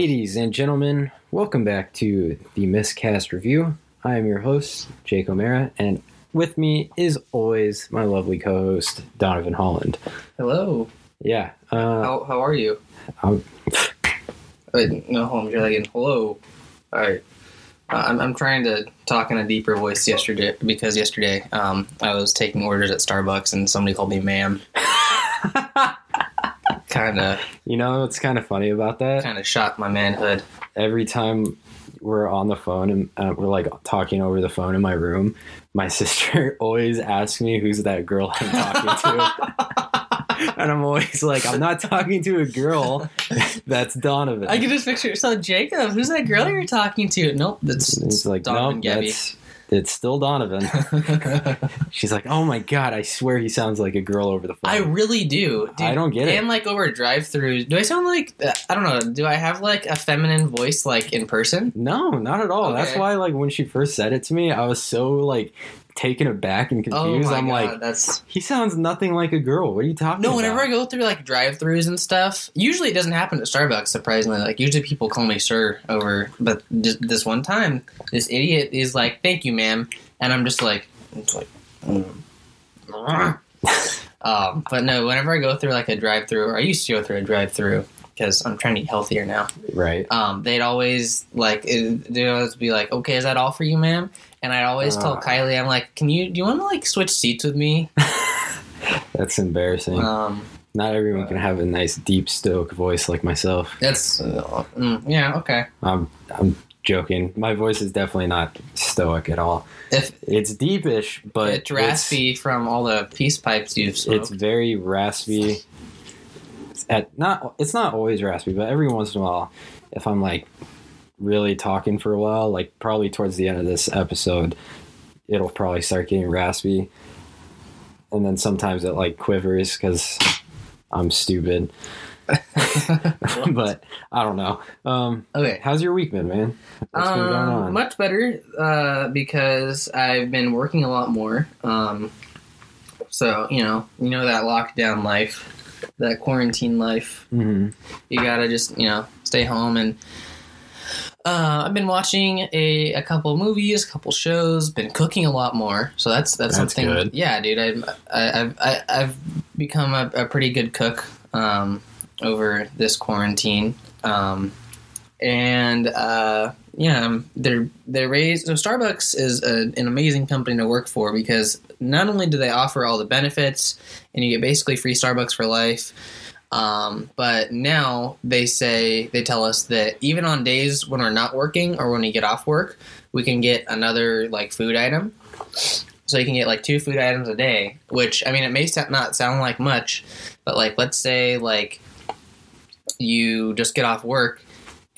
Ladies and gentlemen, welcome back to the Miscast Review. I am your host, Jake O'Mara, and with me is always my lovely co host, Donovan Holland. Hello. Yeah. Uh, How, how are you? I'm- Wait, no, hold on. You're like, hello. All right. Uh, I'm, I'm trying to talk in a deeper voice yesterday because yesterday um, I was taking orders at Starbucks and somebody called me ma'am. kind of you know what's kind of funny about that? kind of shot my manhood. Every time we're on the phone and uh, we're like talking over the phone in my room, my sister always asks me who's that girl I'm talking to. and I'm always like, I'm not talking to a girl. That's Donovan. I can just picture. So Jacob, who's that girl you're talking to? Nope, that's it's like, Donovan no, Gabby. that's it's still Donovan. She's like, oh my god, I swear he sounds like a girl over the phone. I really do. Dude, I don't get it. And like over drive-through, do I sound like uh, I don't know? Do I have like a feminine voice like in person? no, not at all. That's why, like, when she first said it to me, I was so like taken aback and Oh confused. my I'm god, like, that's he sounds nothing like a girl. What are you talking about? no. about? Whenever I go through like drive-throughs and stuff, usually it doesn't happen at Starbucks. Surprisingly, like usually people call me sir over, but just this one time, this idiot is like, "Thank you, ma'am," and I'm just like, it's like. mm. um, but no, whenever I go through like a drive-through, or I used to go through a drive-through because I'm trying to eat healthier now. right? um, they'd always like it, they'd always be like, "Okay, is that all for you, ma'am?" And I'd always tell Ah. Kylie, "I'm like, can you do you want to like switch seats with me?" That's embarrassing. Um, not everyone can have a nice, deep, stoic voice like myself. that's uh, mm, yeah, okay. I'm, I'm joking. My voice is definitely not stoic at all. If It's deepish, but it's raspy from all the peace pipes you've smoked. it's very raspy. It's at not it's not always raspy, but every once in a while, if I'm like really talking for a while, like probably towards the end of this episode, it'll probably start getting raspy, and then sometimes it like quivers because I'm stupid. but I don't know. Um, okay. how's your week been, man? What's been going Um, on? much better uh, because I've been working a lot more. Um, so you know, you know that lockdown life, that quarantine life. hmm you gotta just you know stay home and uh, I've been watching a, a couple movies, a couple shows, been cooking a lot more. So that's that's, That's something. good. Yeah, dude, I've I, I've I, I've become a, a pretty good cook um, over this quarantine, um, and uh, yeah, um, they're they're raised. So Starbucks is a, an amazing company to work for because not only do they offer all the benefits, and you get basically free Starbucks for life. Um, but now they say they tell us that even on days when we're not working or when we get off work, we can get another like food item. So you can get like two food items a day, which I mean it may not sound like much, but like let's say like you just get off work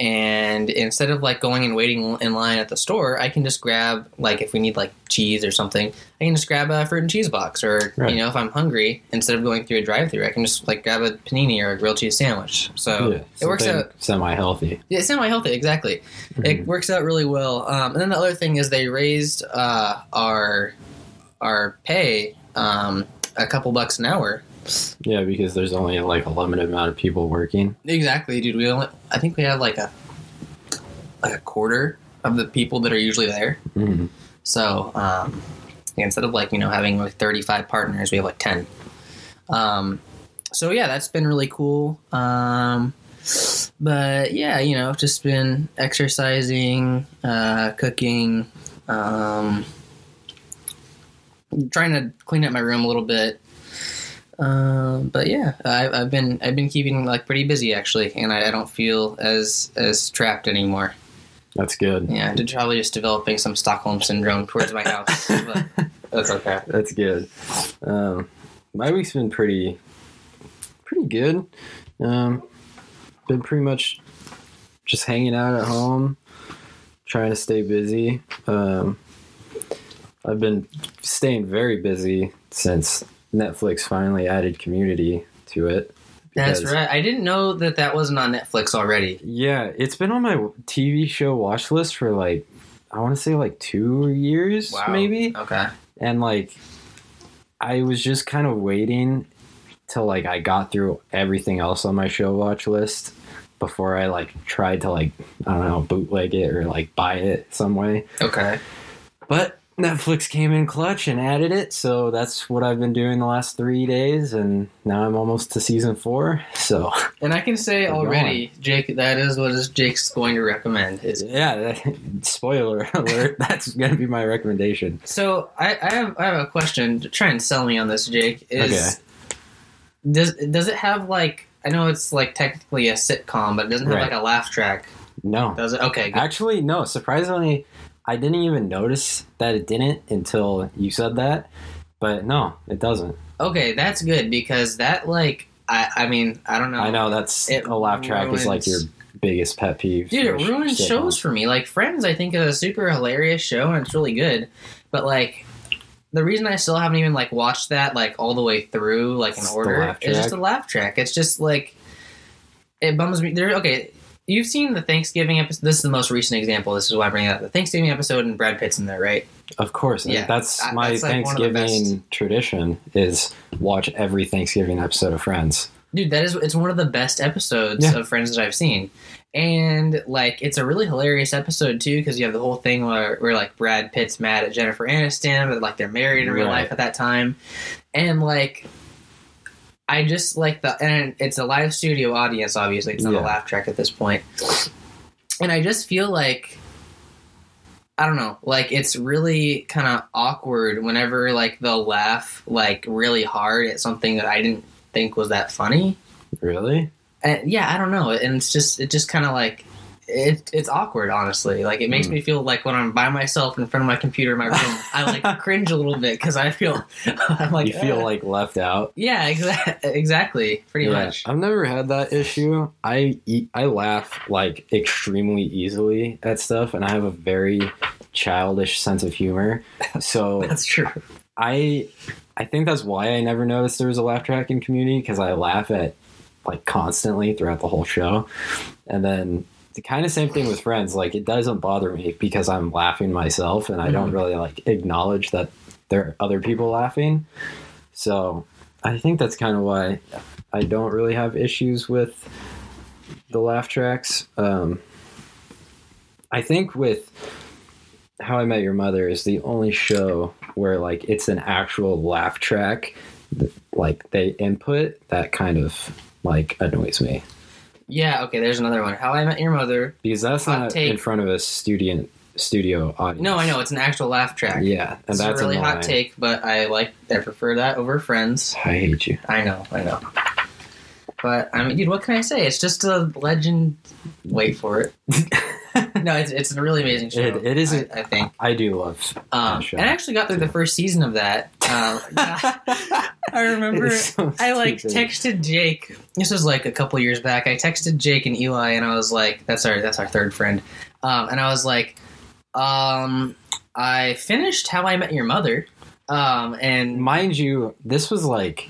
and instead of like going and waiting in line at the store, I can just grab like if we need like cheese or something, I can just grab a fruit and cheese box, or Right. you know if I'm hungry, instead of going through a drive-through, I can just like grab a panini or a grilled cheese sandwich. So it works out. semi healthy. Yeah, semi-healthy, exactly. It works out really well. Um, and then the other thing is they raised uh, our our pay um, a couple bucks an hour. Yeah, because there's only like a limited amount of people working. Exactly, dude. We only I think we have like a like a quarter of the people that are usually there. Mhm. So um, instead of like you know having like 35 partners, we have like 10. Um, so yeah, that's been really cool. Um, but yeah, you know, just been exercising, uh, cooking, um, trying to clean up my room a little bit. Um, but yeah, I've, I've been I've been keeping like pretty busy actually, and I, I don't feel as as trapped anymore. That's good. Yeah, I'm probably just developing some Stockholm syndrome towards my house. but that's okay. That's good. Um, my week's been pretty, pretty good. Um, been pretty much just hanging out at home, trying to stay busy. Um, I've been staying very busy since Netflix finally added Community to it. That's right. I didn't know that that wasn't on Netflix already. Yeah, it's been on my TV show watch list for like I want to say like two years, maybe. Okay. and like I was just kind of waiting till like I got through everything else on my show watch list before I like tried to like I don't know bootleg it or like buy it some way. Okay. But Netflix came in clutch and added it, so that's what I've been doing the last three days, and now I'm almost to season four. So And I can say already, Jake, that is what is Jake's going to recommend. Is yeah, that, spoiler alert. That's gonna be my recommendation. so I, I have I have a question. Try and sell me on this, Jake. Is Okay. does does it have like I know it's like technically a sitcom, but it doesn't have Right. like a laugh track, No, does it? Okay, good. actually, no. Surprisingly, I didn't even notice that it didn't until you said that. But no, it doesn't. okay, that's good because that like I I mean I don't know. I know that's It a laugh track is like your biggest pet peeve. Dude, it ruins shows for me. Like Friends, I think is a super hilarious show and it's really good. But like the reason I still haven't even like watched that like all the way through like in It's order is just a laugh track. It's just like it bums me. There, okay. You've seen the Thanksgiving episode. This is the most recent example. This is why I bring it up. The Thanksgiving episode and Brad Pitt's in there, right? Of course, Yeah, that's I- my that's, like, one of the Thanksgiving tradition is watch every Thanksgiving episode of Friends. Dude, that is it's one of the best episodes Yeah. of Friends that I've seen. And like it's a really hilarious episode too because you have the whole thing where, where like Brad Pitt's mad at Jennifer Aniston, but like they're married in real Right. life at that time. And like I just like the and it's a live studio audience obviously, it's not Yeah. a laugh track at this point. And I just feel like I don't know, like it's really kind of awkward whenever like they'll laugh like really hard at something that I didn't think was that funny. Really? And yeah, I don't know, and it's just it just kind of like it, it's awkward, honestly. Like it makes Hmm. me feel like when I'm by myself in front of my computer in my room, I like cringe a little bit because I feel I'm like you feel like left out. yeah, exa- exactly, pretty Yeah, much. I've never had that issue. I eat, I laugh like extremely easily at stuff, and I have a very childish sense of humor. So That's true. I I think that's why I never noticed there was a laugh track in Community because I laugh at like constantly throughout the whole show, and then the kind of same thing with Friends. Like it doesn't bother me because I'm laughing myself, and I don't Mhm. really like acknowledge that there are other people laughing. So I think that's kind of why I don't really have issues with the laugh tracks. Um, I think with How I Met Your Mother is the only show where like it's an actual laugh track, th- like they input that kind of like annoys me Yeah. Okay. There's another one. How I Met Your Mother. because that's Hot not take. in front of a studio studio audience. No, I know it's an actual laugh track. Yeah, and It's that's a really annoying. hot take, but I like I prefer that over Friends. I hate you. I know, I know. But I mean, dude, what can I say? It's just a legend. Wait for it. no, it's, it's a really amazing show. It- it is I, I think. I do love. Um, and I actually got through the first season of that. Um, I remember so I like texted Jake. This was like a couple years back. I texted Jake and Eli, and I was like, "That's our that's our third friend." Um, and I was like, um, "I finished How I Met Your Mother." Um, and mind you, this was like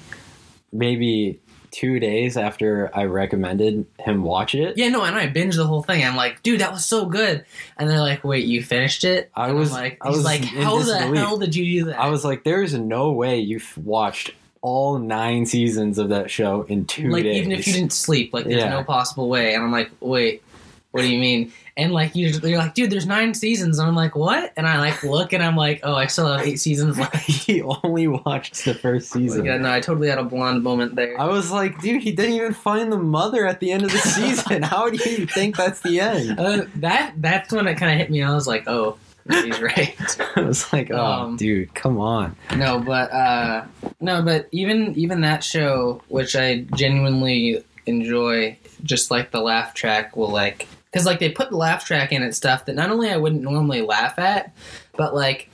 maybe two days after I recommended him watch it. Yeah, no, and I binged the whole thing. I'm like, dude, that was so good. And they're like, wait, you finished it? I And I'm was- like, I was like, how the disbelief. hell did you do that? I was like, there's no way you've watched all nine seasons of that show in two like, days. even if you didn't sleep, like, there's Yeah. no possible way. And I'm like, wait, what do you mean? And like, you, you're like, dude, there's nine seasons. And I'm like, what? And I like look, and I'm like, oh, I still have eight seasons left. he only watched the first season. Yeah, no, I totally had a blonde moment there. I was like, dude, he didn't even find the mother at the end of the season. How do you think that's the end? Uh, that that's when it kind of hit me. I was like, oh, he's right. I was like, oh, Um, dude, come on. No, but uh no, but even even that show, which I genuinely enjoy, just like the laugh track will like because like they put the laugh track in at stuff that not only I wouldn't normally laugh at, but like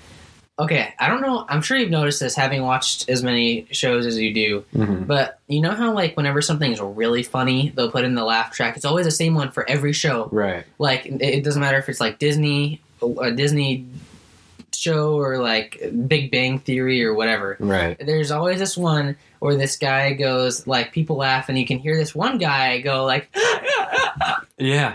okay, I don't know. I'm sure you've noticed this having watched as many shows as you do, Mhm. but you know how like whenever something's really funny, they'll put in the laugh track. It's always the same one for every show. Right. Like it it doesn't matter if it's like Disney, a Disney show or like Big Bang Theory or whatever. Right. There's always this one where this guy goes like people laugh and you can hear this one guy go like Yeah.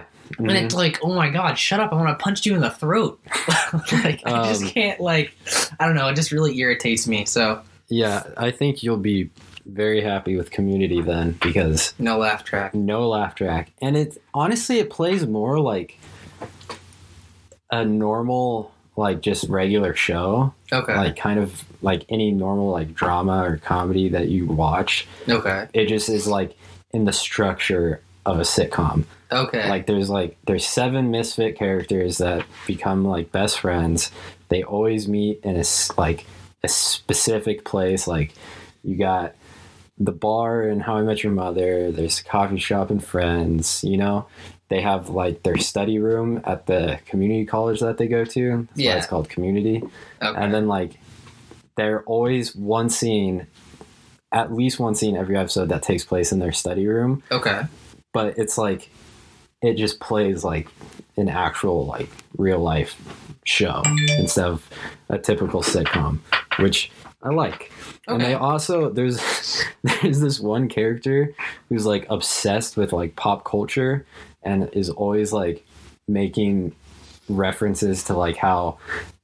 And Mhm. it's like oh my god shut up I want to punch you in the throat like I just Um, can't like I don't know it just really irritates me so Yeah, I think you'll be very happy with Community then because No laugh track. no laugh track, and it honestly it plays more like a normal like just regular show, Okay. like kind of like any normal like drama or comedy that you watch. okay. It just is like in the structure of a sitcom. Okay. Like there's like there's seven misfit characters that become like best friends. They always meet in a like a specific place. Like you got the bar in How I Met Your Mother. There's a coffee shop and Friends. You know, they have like their study room at the community college that they go to. That's Yeah. it's called community. okay. And then like there always one scene, at least one scene every episode that takes place in their study room okay. but it's like it just plays like an actual like real life show instead of a typical sitcom which i like. And they also there's there's this one character who's like obsessed with like pop culture and is always like making references to like how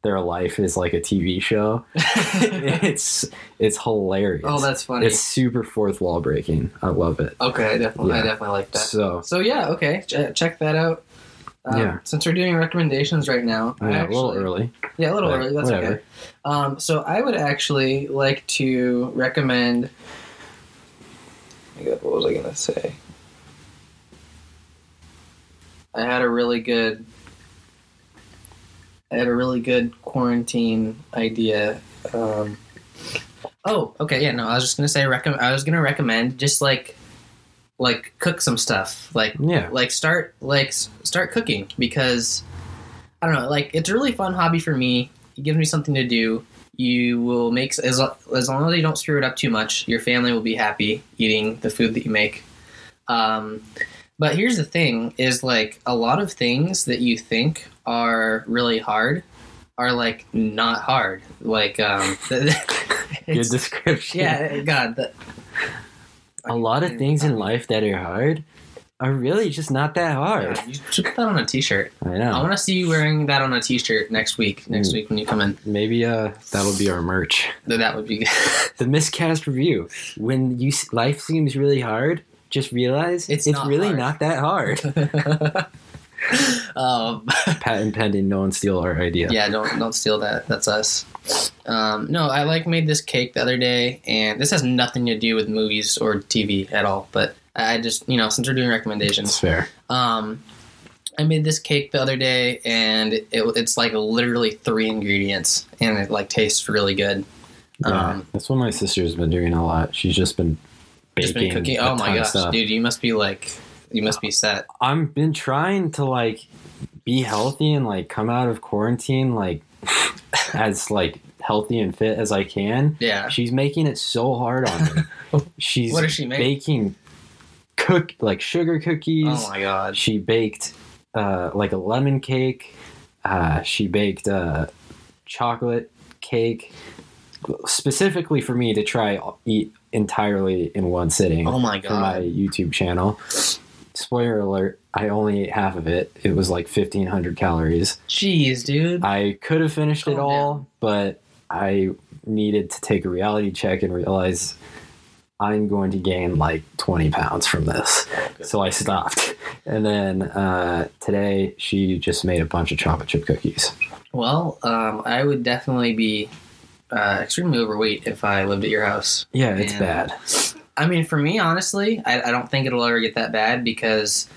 their life is like a tv show it's it's hilarious Oh, that's funny. it's super fourth wall breaking i love it okay. I definitely, I definitely like that. so So yeah, okay, Ch- check that out. Um, Yeah. Since we're doing recommendations right now, yeah, a little early Yeah, a little early. That's whatever. okay. Um, so I would actually like to recommend. Oh what was I gonna say? I had a really good. I had a really good quarantine idea. Um, oh, okay, yeah, no, I was just gonna say recommend. I was gonna recommend just like, like cook some stuff, like Yeah. like start like start cooking because I don't know, like it's a really fun hobby for me. It gives me something to do. You will make as as long as you don't screw it up too much. Your family will be happy eating the food that you make. Um, but here's the thing: is like a lot of things that you think are really hard are like not hard. Like um, Good description. yeah, God, that, A lot of things in life that are hard are really just not that hard. Yeah, you should put that on a T-shirt. I know. I want to see you wearing that on a T-shirt next week. Next Ooh. week when you come in, Maybe uh that'll be our merch. Th- that would be good. The miscast review. When you life seems really hard, just realize It's it's, not really hard. not that hard. um, Patent pending, no one steal our idea. yeah, don't don't steal that. That's us. Um, no, I like made this cake the other day, and this has nothing to do with movies or TV at all. But I just, you know, since we're doing It's recommendations, fair. um, I made this cake the other day, and it, it's like literally three ingredients, and it like tastes really good. Yeah, Um, that's what my sister's been doing a lot. She's just been baking. just been cooking. Oh my gosh, dude, you must be like, you must be set. I've been trying to like be healthy and like come out of quarantine like as like healthy and fit as I can. Yeah. She's making it so hard on me. She's what is she make? baking cook like sugar cookies. Oh my god. She baked uh, like a lemon cake. Uh, she baked a chocolate cake specifically for me to try eat entirely in one sitting Oh my god! for my. YouTube channel. Spoiler alert, I only ate half of it. It was like 1500 calories. Jeez, dude. I could have finished it all, down. but I needed to take a reality check and realize I'm going to gain like 20 pounds from this. So I stopped. And then uh, today she just made a bunch of chocolate chip cookies. Well, um, I would definitely be uh, extremely overweight if I lived at your house. Yeah, it's Man. bad. I mean, for me, honestly, I, I don't think it'll ever get that bad because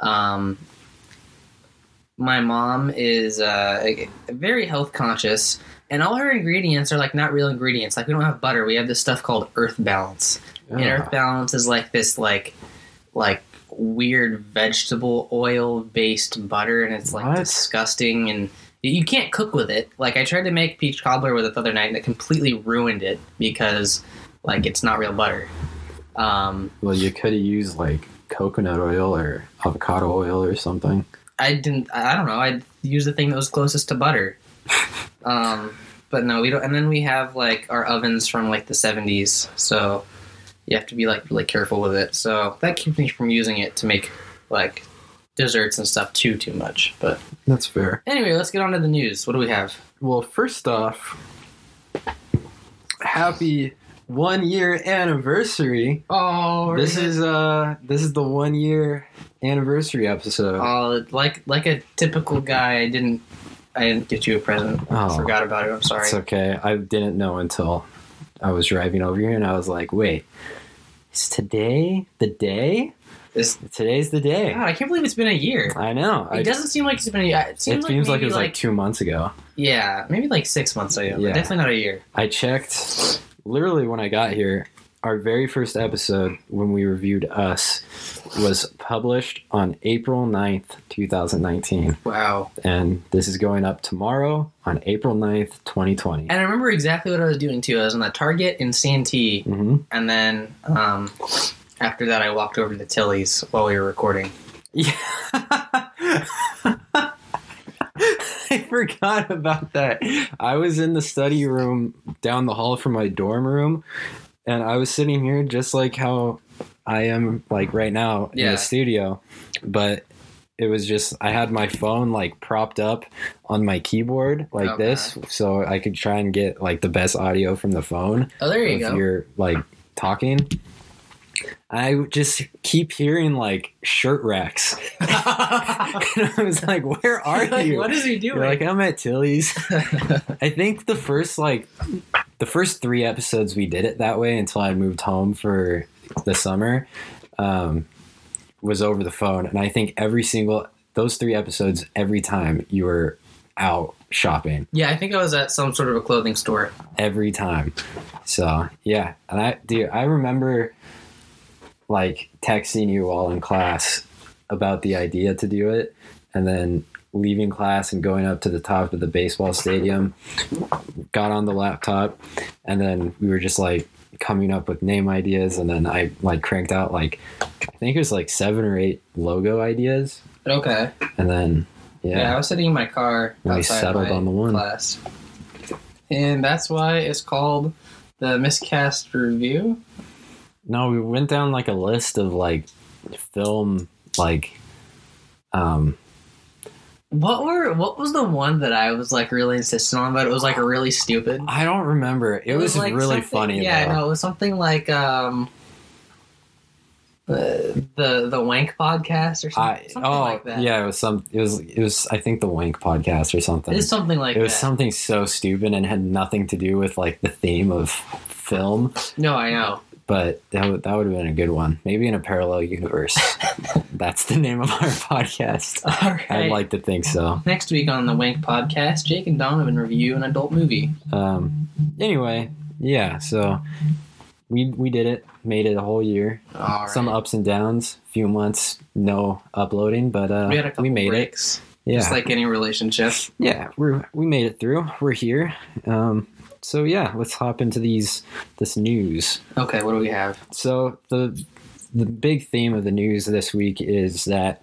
um, my mom is uh, very health conscious, and all her ingredients are like not real ingredients. Like we don't have butter; we have this stuff called Earth Balance. And Earth Balance is like this like like weird vegetable oil based butter, and it's like What? disgusting and. You can't cook with it. Like I tried to make peach cobbler with it the other night, and it completely ruined it because, like, it's not real butter. Um, Well, you could have used like coconut oil or avocado oil or something. I didn't. I don't know. I used the thing that was closest to butter. Um, but no, we don't. And then we have like our ovens from like the '70s, so you have to be like really careful with it. So that keeps me from using it to make like desserts and stuff too too much. But That's fair. anyway, let's get on to the news. What do we have? Well, first off, happy one year anniversary. Oh, This is uh this is the one year anniversary episode. oh, like like a typical guy. I didn't I didn't get you a present. Oh. Forgot about it. I'm sorry. It's okay. I didn't know until I was driving over here and I was like, wait, is today the day? This, Today's the day. God, I can't believe it's been a year. I know. It I, doesn't seem like it's been a year. It it seems seems like, it was like, two months ago. yeah, maybe like six months ago. Yeah. Definitely not a year. I checked literally when I got here. Our very first episode when we reviewed Us was published on April 9th, 2019. Wow. And this is going up tomorrow on April 9th, 2020. And I remember exactly what I was doing too. I was on the Target in Santee, hmm and then um, after that, I walked over to Tilly's while we were recording. Yeah. I forgot about that. I was in the study room down the hall from my dorm room, and I was sitting here just like how I am like right now in Yeah. the studio, but it was just I had my phone like propped up on my keyboard like Okay. this, so I could try and get like the best audio from the phone Oh, there you if go. you're like talking. I just keep hearing like shirt racks. and I was like, "Where are Like, you?" what is he doing? You're like, "I'm at Tilly's." I think the first like the first three episodes we did it that way until I moved home for the summer um, was over the phone, and I think every single those three episodes, every time you were out shopping, yeah, I think I was at some sort of a clothing store. every time. So yeah, and I dude, I remember like texting you all in class about the idea to do it, and then leaving class and going up to the top of the baseball stadium, got on the laptop, and then we were just like coming up with name ideas, and then I like cranked out like I think it was like seven or eight logo ideas, Okay. and then Yeah, yeah, I was sitting in my car And we settled on the one. class, and that's why it's called the miscast review. No, we went down like a list of like film like um What were what was the one that I was like really insistent on, but it was like a really stupid. I don't remember. It, was, like really funny Yeah, though. no, it was something like um the the the Wank podcast or something, I something oh like that. yeah, it was some it was it was I think the Wank podcast or something. it's something like it was that. something so stupid and had nothing to do with like the theme of film, no, I know. But that would, that would have been a good one. Maybe in a parallel universe. That's the name of our podcast. All right. I'd like to think so. Next week on the Wank podcast, Jake and Donovan review an adult movie. Um anyway, yeah, so we we did it. Made it a whole year. All right. some ups and downs few months no uploading but uh we had a couple made breaks, it yeah just like any relationship. yeah we're we made it through we're here um so yeah let's hop into these this news Okay, what do we have? so the the big theme of the news this week is that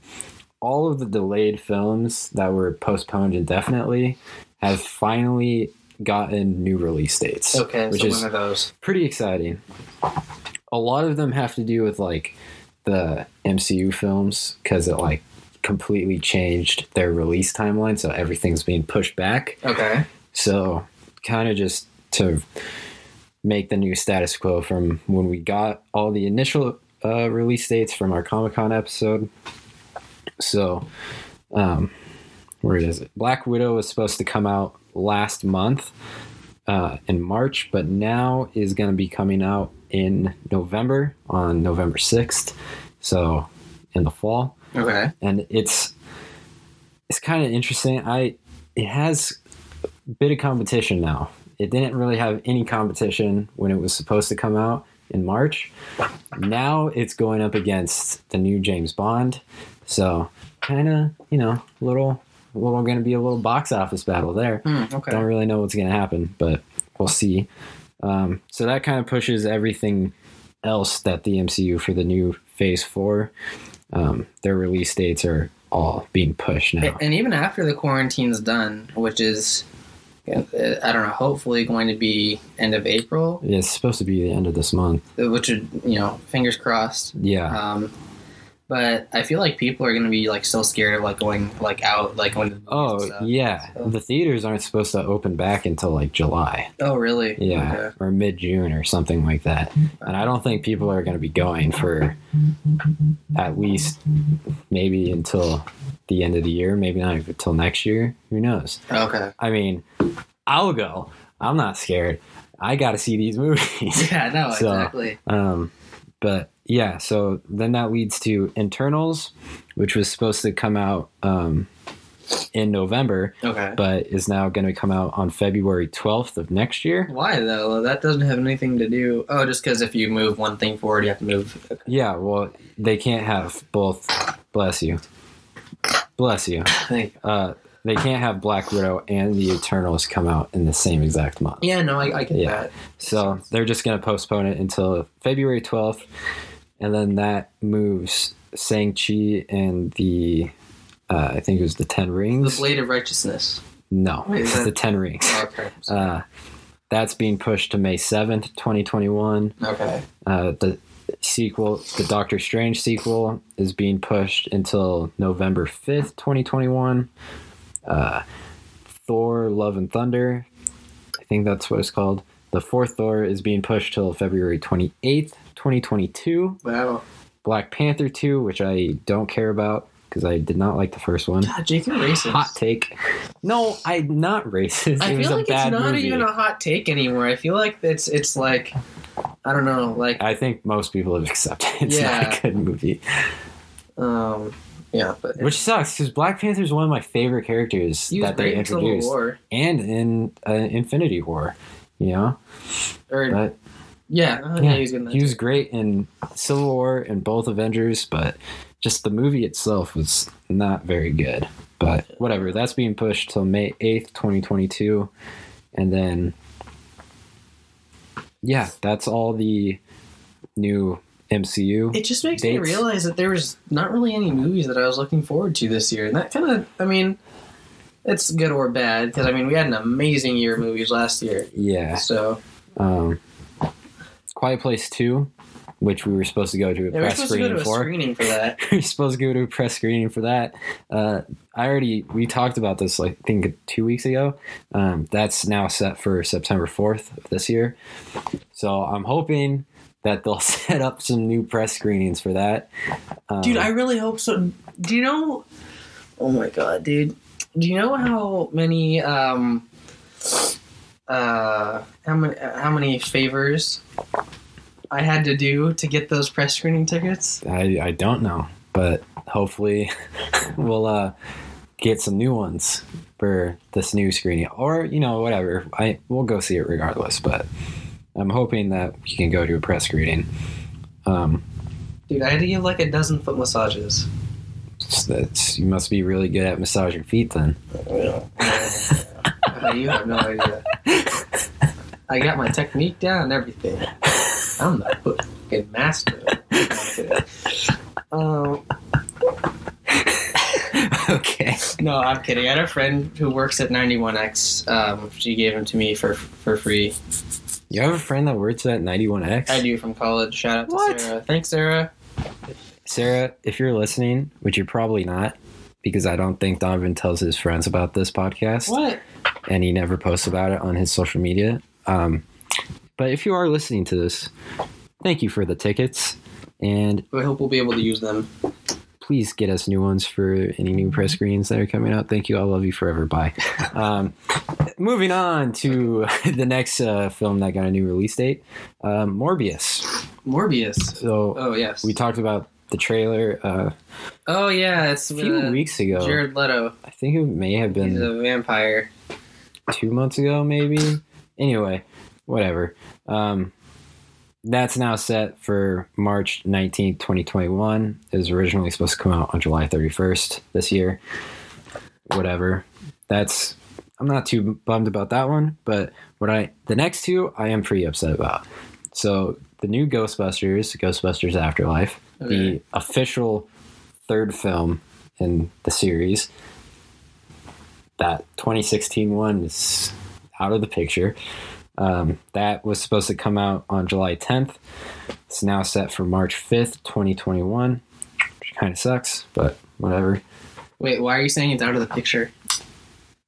all of the delayed films that were postponed indefinitely have finally gotten new release dates Okay, which so is one of those. pretty exciting. A lot of them have to do with like the MCU films because it like completely changed their release timeline, so everything's being pushed back. Okay. So kind of just to make the new status quo from when we got all the initial uh, release dates from our Comic Con episode. So, um, where is it? Black Widow was supposed to come out last month uh, in March, but now is going to be coming out in November on November 6th. So, in the fall Okay. and it's it's kind of interesting. I it has a bit of competition now. It didn't really have any competition when it was supposed to come out in March. Now it's going up against the new James Bond. So kind of, you know, little little going to be a little box office battle there. Hmm, okay. Don't really know what's going to happen, but we'll see. Um, so that kind of pushes everything else that the MCU for the new Phase Four, um, their release dates are all being pushed now. And even after the quarantine's done, which is, I don't know, hopefully going to be end of April, It's supposed to be the end of this month. which would, you know, fingers crossed. Yeah, Um, but I feel like people are gonna be like still scared of like going like out like going to the Oh yeah, So- the theaters aren't supposed to open back until like July. Oh really? Yeah, Okay. or mid June or something like that. And I don't think people are going to be going for at least maybe until the end of the year, maybe not even until next year. Who knows? Okay. I mean, I'll go. I'm not scared. I got to see these movies. Yeah. No. So- exactly. Um, but yeah, so then that leads to Eternals, which was supposed to come out um, in November, Okay. but is now going to come out on February 12th of next year. Why though? That doesn't have anything to do. Oh, just because if you move one thing forward, you have to move. Okay. Yeah, well, they can't have both. Bless you. Bless you. Thank you. Uh, they can't have Black Widow and the Eternals come out in the same exact month. Yeah. No, I, I get Yeah. that. So they're just going to postpone it until February 12th. And then that moves Shang-Chi and the, uh, I think it was the Ten Rings. The blade of righteousness. no, Wait, it's that- the Ten Rings. Okay. Uh, that's being pushed to May 7th, 2021. okay. Uh, the sequel, the Doctor Strange sequel, is being pushed until November 5th, 2021. Uh, Thor Love and Thunder, I think that's what it's called. The fourth Thor is being pushed till February 28th, 2022. Wow. Black Panther 2, which I don't care about because I did not like the first one. God, Jake, you're racist. Hot take. No, I'm not racist. I it feel like it's not movie. even a hot take anymore. I feel like it's it's like I don't know, like I think most people have accepted it's not a good movie. um yeah, but Which sucks because Black Panther is one of my favorite characters that they great in Civil introduced, War. and in uh, Infinity War. You know, Or but yeah, yeah, he was he was great in Civil War and both Avengers, but just the movie itself was not very good. But whatever, that's being pushed till May eighth, twenty twenty two, and then yeah, that's all the new MCU. It just makes me realize that there was not really any movies that I was looking forward to this year, and that kind of, I mean, it's good or bad because I mean we had an amazing year of movies last year, yeah, so um, Quiet Place Two, which we were supposed to go to a yeah, we're press to go screening to a for. screening for that. we are supposed to go to a press screening for that. Uh, I already we talked about this like I think two weeks ago. Um, that's now set for September fourth of this year. So I'm hoping that they'll set up some new press screenings for that. Um, Dude, I really hope so. Do you know? Oh my god, dude! Do you know how many um uh how many how many favors I had to do to get those press screening tickets? I I don't know, but hopefully we'll uh, get some new ones for this new screening, or you know whatever. I we'll go see it regardless, but. I'm hoping that we can go to a press screening. Um, Dude, I had to give like a dozen foot massages. So that's you must be really good at massaging feet then. Uh, you have no idea. I got my technique down and everything. I'm the fucking master. Um, okay. no, I'm kidding. I had a friend who works at 91X. Um, she gave them to me for for free. You have a friend that works at 91X? I do from college. Shout out to What? Sarah. Thanks, Sarah. Sarah, if you're listening, which you're probably not, because I don't think Donovan tells his friends about this podcast, What? and he never posts about it on his social media. Um, but if you are listening to this, thank you for the tickets, and I hope we'll be able to use them. please get us new ones for any new press screens that are coming out. Thank you. I love you forever. Bye. um, moving on to the next uh, film that got a new release date um, Morbius. Morbius. So Oh yes. we talked about the trailer uh, oh yeah, it's a few uh, weeks ago. Jared Leto. I think it may have He's been a vampire. two months ago, maybe. Anyway, whatever. Um, that's now set for March 19th, 2021. It was originally supposed to come out on July 31st this year. Whatever. That's I'm not too bummed about that one, but what I the next two I am pretty upset about. So the new Ghostbusters, Ghostbusters Afterlife, Okay. the official third film in the series. That 2016 one is out of the picture. Um, that was supposed to come out on July 10th. It's now set for March 5th, 2021. Which kind of sucks, but whatever. Wait, why are you saying it's out of the picture?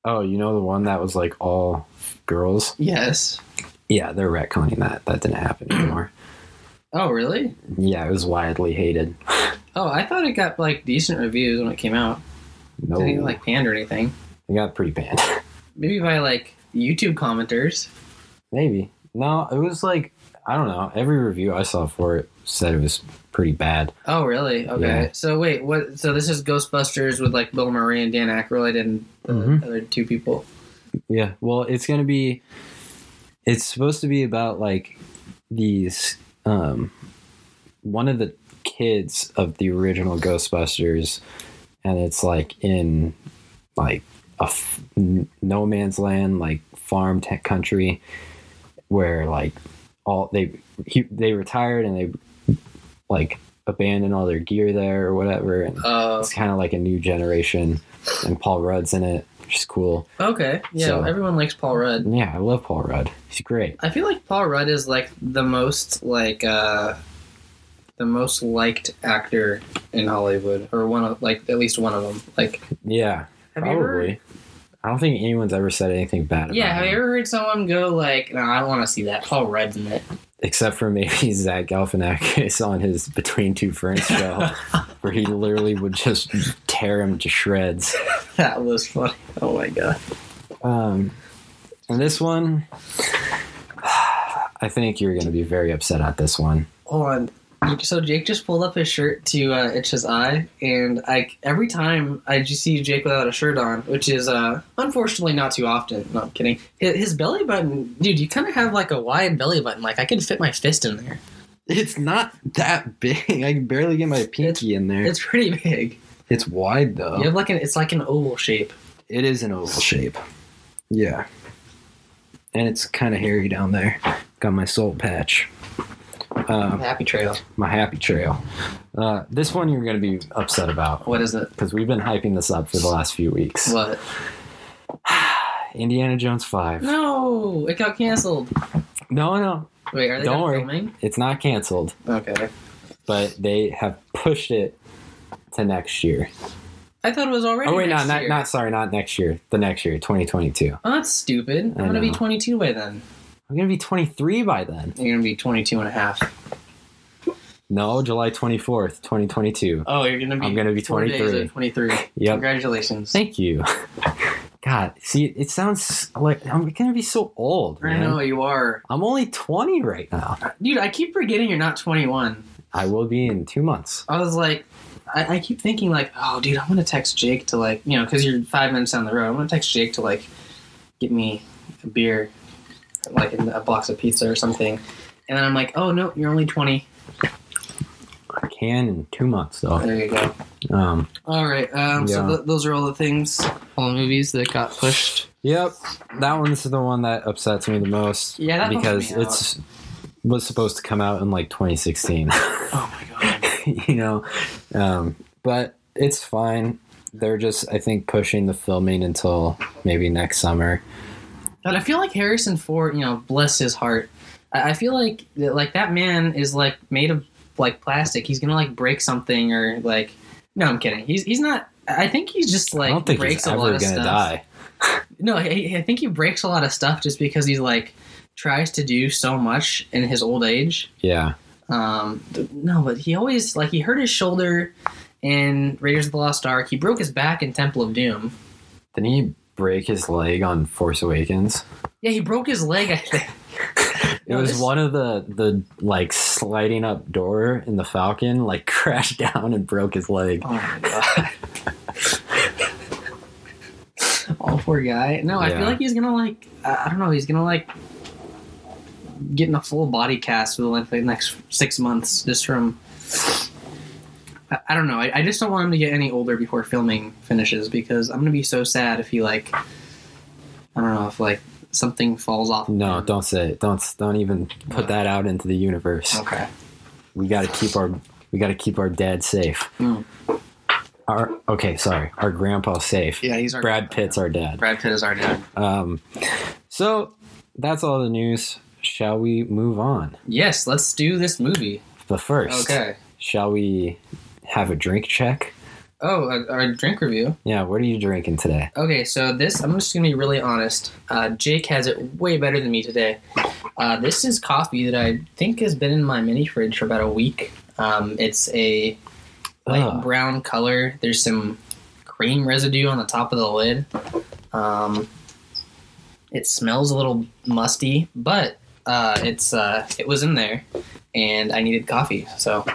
Oh, you know the one that was like all girls? Yes. Yeah, they're retconning that. That didn't happen anymore. Oh, really? yeah, it was widely hated. Oh, I thought it got like decent reviews when it came out. No, Didn't get, like panned or anything. it got pretty panned. Maybe by like YouTube commenters. Maybe. No, it was like I don't know. Every review I saw for it said it was pretty bad. Oh, really? Okay. Yeah. So wait, what? So this is Ghostbusters with like Bill Murray and Dan Aykroyd and the Mhm. other two people. Yeah. Well, it's gonna be. It's supposed to be about like these. Um, one of the kids of the original Ghostbusters, and it's like in like a f- no man's land, like farm tech country, where like all they he, they retired and they like abandoned all their gear there or whatever, and Oh, it's kind of like a new generation, and Paul Rudd's in it, which is cool. okay. Yeah, So- everyone likes Paul Rudd. Yeah, I love Paul Rudd. He's great. I feel like Paul Rudd is like the most like uh the most liked actor in Hollywood, or one of like at least one of them. Like, Yeah, have you ever? probably. I don't think anyone's ever said anything bad about Yeah, have him, you ever heard someone go like, "No, I don't want to see that." Paul Rudd's in it. except for maybe Zach Galifianakis on his Between Two Ferns show, where he literally would just tear him to shreds. that was funny. Oh my god. Um, and this one, I think you're going to be very upset at this one. Hold on. So Jake just pulled up his shirt to uh, itch his eye, and I every time I just see Jake without a shirt on, which is uh, unfortunately not too often. No, I'm kidding. His, his belly button, dude, you kind of have like a wide belly button. Like I could fit my fist in there. It's not that big. I can barely get my pinky in there. It's, It's pretty big. It's wide though. You have like an it's like an oval shape. It is an oval shape. Yeah. And it's kind of hairy down there. Got my soul patch. Um, Happy trail. my happy trail. Uh, this one you're going to be upset about What is it? because we've been hyping this up for the last few weeks. What? Indiana Jones 5. No, it got canceled. No, no. Wait, are they Don't worry. filming? It's not canceled, Okay. but they have pushed it to next year. I thought it was already. Oh, wait, next not, not, year. not, sorry, not next year. The next year, 2022. Oh, that's stupid. I'm gonna be 22 by then. I'm going to be 23 by then. You're gonna be 22 and a half. No, July 24th, 2022. Oh, you're gonna be. I'm gonna be 23. 23. Yep. Congratulations. Thank you. God, see, it sounds like I'm gonna be so old, I man. know you are, I'm only 20 right now. dude. I keep forgetting you're not 21. I will be in two months. I was like, I, I keep thinking like, oh, dude, I'm gonna text Jake to like, you know, because you're five minutes down the road. I'm gonna text Jake to like, get me a beer, like in a box of pizza or something. And then I'm like, oh no, you're only 20. I can in two months, though. There you go. Um, All right. Um, So th- those are all the things, all the movies that got pushed. yep, that one's the one that upsets me the most. Yeah, that because me out. it's was supposed to come out in like 2016. Oh my god. you know, um, but it's fine. They're just, I think, pushing the filming until maybe next summer. But I feel like Harrison Ford, you know, bless his heart. I, I feel like that, like that man is like made of like plastic. He's gonna like break something or like. No, I'm kidding. He's he's not. I think he's just like I don't think breaks he's a lot ever of gonna stuff. die. No, I, I think he breaks a lot of stuff just because he's like tries to do so much in his old age. Yeah. Um, no, but he always like he hurt his shoulder in Raiders of the Lost Ark. He broke his back in Temple of Doom. Didn't he break his leg on Force Awakens? Yeah, he broke his leg. I think. It No, was this- one of the the like sliding up door in the Falcon, like crashed down and broke his leg. Oh my god. oh, poor guy. No, I feel like he's gonna like. I don't know. He's gonna like get in a full body cast within like the next six months, just from. I, don't know. I, I just don't want him to get any older before filming finishes because I'm gonna be so sad if he like. I don't know if like something falls off. No, don't say it. Don't don't even put that out into the universe. Okay. We got to keep our we got to keep our dad safe. Mm. Our okay, sorry, our grandpa safe. Yeah, he's our Brad Pitt's our dad. Brad Pitt is our dad. Um, so that's all the news. Shall we move on? Yes, let's do this movie. But first, Okay. shall we have a drink check. Oh, a, our drink review. Yeah, what are you drinking today? Okay, so this I'm just gonna be really honest. Uh, Jake has it way better than me today. Uh, this is coffee that I think has been in my mini fridge for about a week. Um, it's a light Ugh. brown color. There's some cream residue on the top of the lid. Um, it smells a little musty, but uh, it's uh, it was in there, and I needed coffee, so.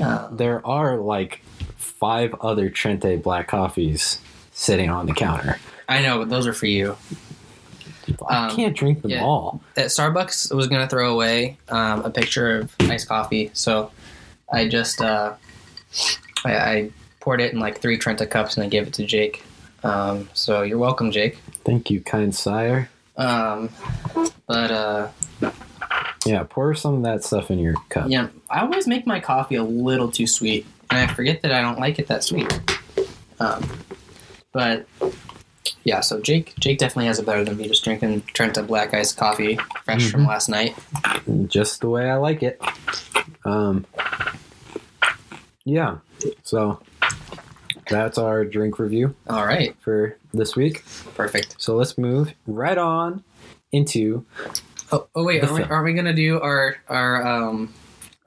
Uh, There are like five other Trenta black coffees sitting on the counter. I know, but those are for you. I Um, can't drink them yeah. all. at Starbucks was gonna throw away um, a picture of iced coffee, so I just uh, I, I poured it in like three Trenta cups and I gave it to Jake. Um, so you're welcome, Jake. Thank you, kind sire. Um, but uh, Yeah, pour some of that stuff in your cup. yeah, I always make my coffee a little too sweet, and I forget that I don't like it that sweet. Um, but yeah, so Jake Jake definitely has it better than me. Just drinking Trenta black Ice coffee fresh from last night. Just the way I like it. Um, yeah, so that's our drink review All right, for this week. perfect. So let's move right on into Oh, oh wait, aren't we, aren't we gonna do our our um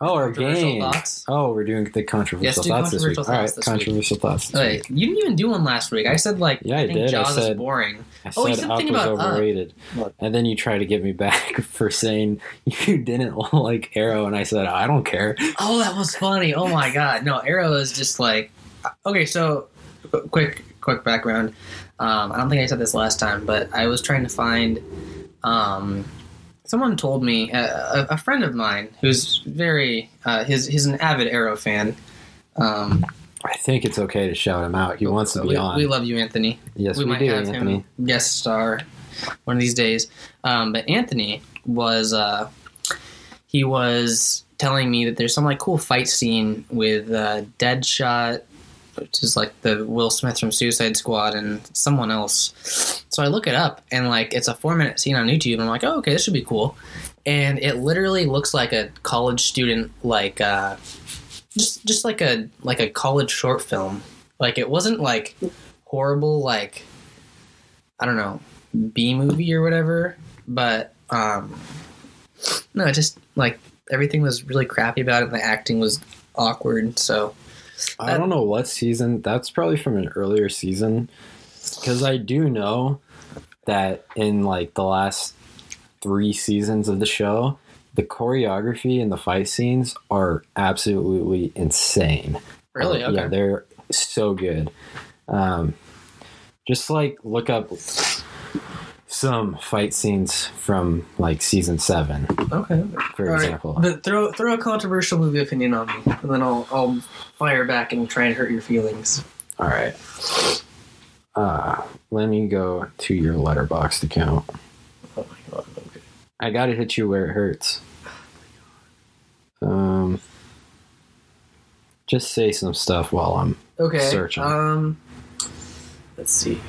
oh our game. thoughts? Oh, we're doing the controversial Yes, do thoughts this week. controversial All right, thoughts this week. controversial thoughts. This Wait, week. you didn't even do one last week. I said like Yeah, I I think did. I Jaws is said- boring. I Oh, you said said Up something was about Up. overrated, What? and then you try to get me back for saying you didn't like Arrow, and I said I don't care. Oh, that was funny. Oh my god. No, Arrow is just like okay. So quick quick background. Um, I don't think I said this last time, but I was trying to find. Um, someone told me a, a, a friend of mine who's very uh, his he's an avid Arrow fan. Um, I think it's okay to shout him out. He wants to be we, on. we love you, Anthony. yes, we, we, might do, have Anthony. him guest star one of these days. Um, but Anthony was uh, he was telling me that there's some like cool fight scene with uh, Deadshot, which is like the Will Smith from Suicide Squad, and someone else. So I look it up, and like it's a four minute scene on YouTube. And I'm like, oh, okay, this should be cool. And it literally looks like a college student, like uh, just just like a like a college short film. Like it wasn't like horrible, like I don't know, B movie or whatever. But um, no, just like everything was really crappy about it. and The acting was awkward. So I don't know what season. That's probably from an earlier season, because I do know that in like the last three seasons of the show, the choreography and the fight scenes are absolutely insane. really, okay, Yeah, they're so good. Um, just like look up some fight scenes from like season seven, okay. for All right, example. But throw throw a controversial movie opinion on me, and then I'll I'll fire back and try and hurt your feelings. All right. Uh, let me go to your letterboxd account. Oh my god. Okay. I gotta hit you where it hurts. Um, just say some stuff while I'm. Okay. Searching. Um, let's see.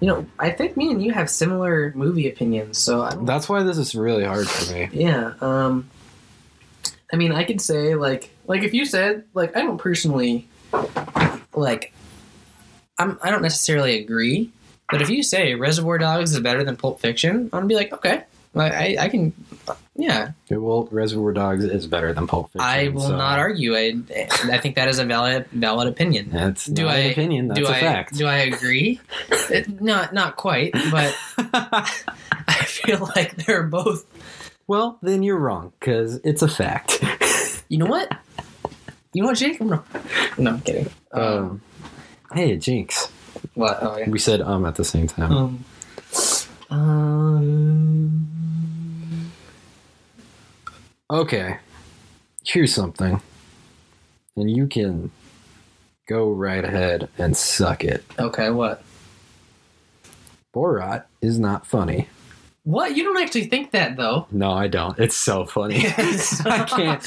You know, I think me and you have similar movie opinions, so. That's why this is really hard for me. Yeah. Um. I mean, I could say like like if you said like I don't personally like I'm I don't necessarily agree, but if you say Reservoir Dogs is better than Pulp Fiction, I'm gonna be like okay, I I can yeah Okay, well, Reservoir Dogs is better than Pulp Fiction. I will so not argue. I I think that is a valid valid opinion. That's Do I- an opinion. That's do a I fact. do I agree? It- not not quite, but I feel like they're both. well, then you're wrong because it's a fact. You know what? You know what, Jake? I'm gonna, no, I'm kidding. Um, um, hey, Jinx. what? Oh yeah. We said um at the same time. Um, um, Okay, here's something, and you can go right ahead and suck it. okay, what? Borat is not funny. What? You don't actually think that though? No, I don't. It's so funny. Yes. I can't.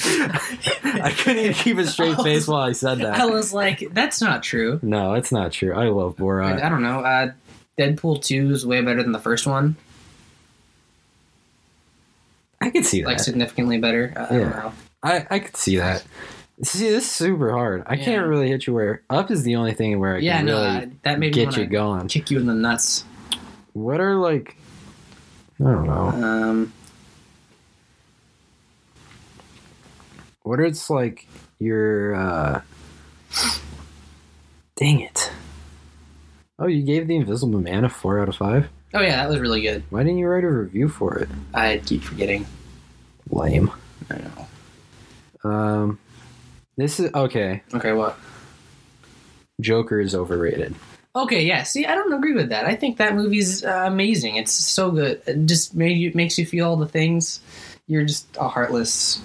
I couldn't even keep a straight face while I said that. I was like, that's not true. No, it's not true. I love I, Borat. I don't know. Uh, Deadpool two is way better than the first one. I could see Like significantly better. I, I Yeah. don't know. I, I could see that. See, this is super hard. I Yeah. can't really hit you where up is the only thing where I yeah, can no, really uh, that made me get you going. kick you in the nuts. What are like? I don't know. Um, What are it's like your? uh Dang it! Oh, you gave the Invisible Man a four out of five. oh yeah, that was really good. Why didn't you write a review for it? I keep forgetting. Lame. I know. Um, this is okay. Okay, what? Joker is overrated. Okay, yeah. See, I don't agree with that. I think that movie's uh, amazing. It's so good. It just made you makes you feel all the things. You're just a heartless.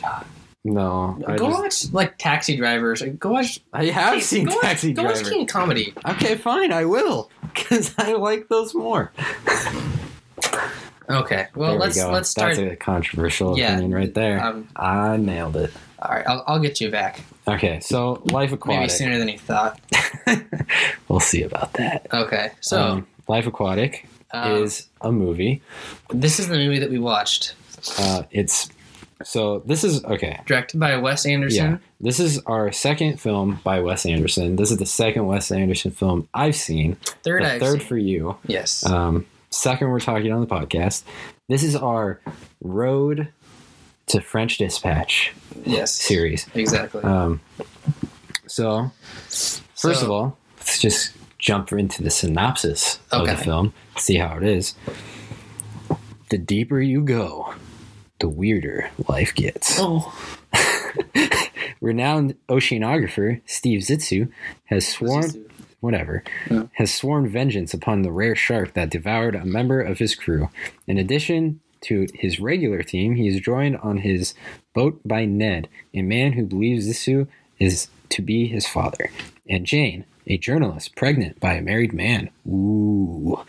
God. No, go just, watch like Taxi Drivers. Go watch. I have Hey, seen go Taxi watch, Go watch King Comedy. Okay, fine, I will, because I like those more. Okay. Well, there let's we let's start. That's a controversial Yeah. opinion right there. Um, I nailed it. all right, I'll, I'll get you back. Okay, so Life Aquatic. Maybe sooner than you thought. we'll see about that. Okay, so Um, Life Aquatic um, is a movie. this is the movie that we watched, Uh, it's so this is okay. directed by Wes Anderson. Yeah, this is our second film by Wes Anderson. This is the second Wes Anderson film I've seen. Third, the I've third seen. for you. yes. Um, second, we're talking on the podcast. This is our Road to French Dispatch yes. series. Exactly. Um, so, first So- of all, let's just jump into the synopsis of the film, see how it is. The deeper you go, the weirder life gets. oh, Renowned oceanographer Steve Zissou has sworn whatever, Yeah. has sworn vengeance upon the rare shark that devoured a member of his crew. In addition to his regular team, he is joined on his boat by Ned, a man who believes Zissou is to be his father, and Jane, a journalist pregnant by a married man. Ooh.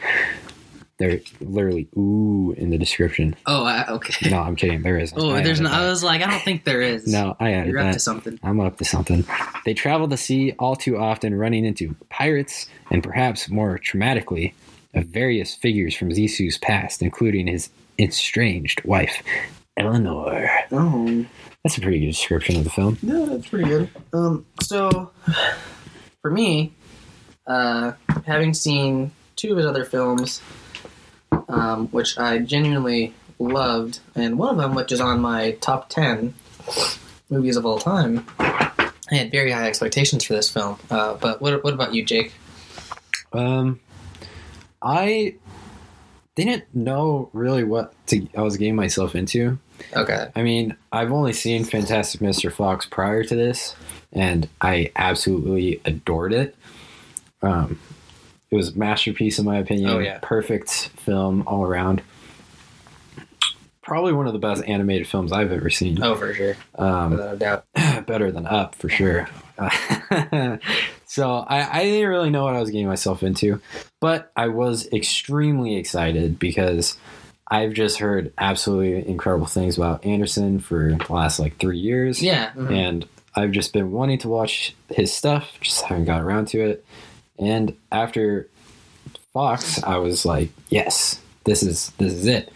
They're literally ooh in the description. oh, I, okay. No, I'm kidding. There isn't. Oh, I there's added no. I was like, I don't think there is. No, I added you're up that. to something. I'm up to something. They travel the sea all too often, running into pirates and perhaps more traumatically, of various figures from Zissou's past, including his estranged wife, Eleanor. Oh, That's a pretty good description of the film. no, that's pretty good. Um, so for me, uh, having seen two of his other films, um, which I genuinely loved, and one of them, which is on my top ten movies of all time, I had very high expectations for this film. Uh, but what, what about you, Jake? Um, I didn't know really what to, I was getting myself into. Okay. I mean, I've only seen Fantastic Mr. Fox prior to this, and I absolutely adored it. Um, it was a masterpiece in my opinion. Oh, yeah. perfect film all around. Probably one of the best animated films I've ever seen. Oh, for sure, Um, without a doubt. better than Up for sure. so I, I didn't really know what I was getting myself into, but I was extremely excited because I've just heard absolutely incredible things about Anderson for the last like three years, Yeah. mhm. and I've just been wanting to watch his stuff, just haven't got around to it. And after Fox, I was like, yes, this is this is it.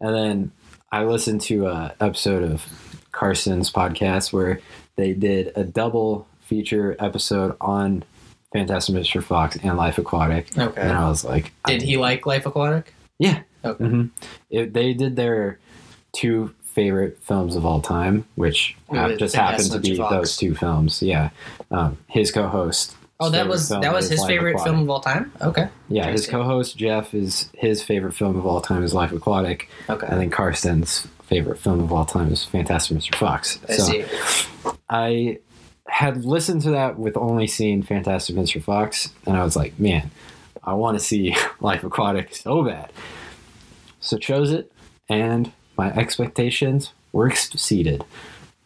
And then I listened to a episode of Carson's podcast where they did a double feature episode on Fantastic Mr. Fox and Life Aquatic, Okay. and I was like, Did he like Life Aquatic? Yeah. Okay. hmm It, they did their two favorite films of all time, which With just happened to be Fox. those two films. Yeah. Um, his co-host. Oh, that was that was his Life favorite Aquatic. film of all time. Okay. Yeah, his co-host Jeff is his favorite film of all time is Life Aquatic. Okay. I think Carson's favorite film of all time is Fantastic Mr. Fox. I so see. I had listened to that with only seeing Fantastic Mr. Fox, and I was like, man, I want to see Life Aquatic so bad. So chose it, and my expectations were exceeded.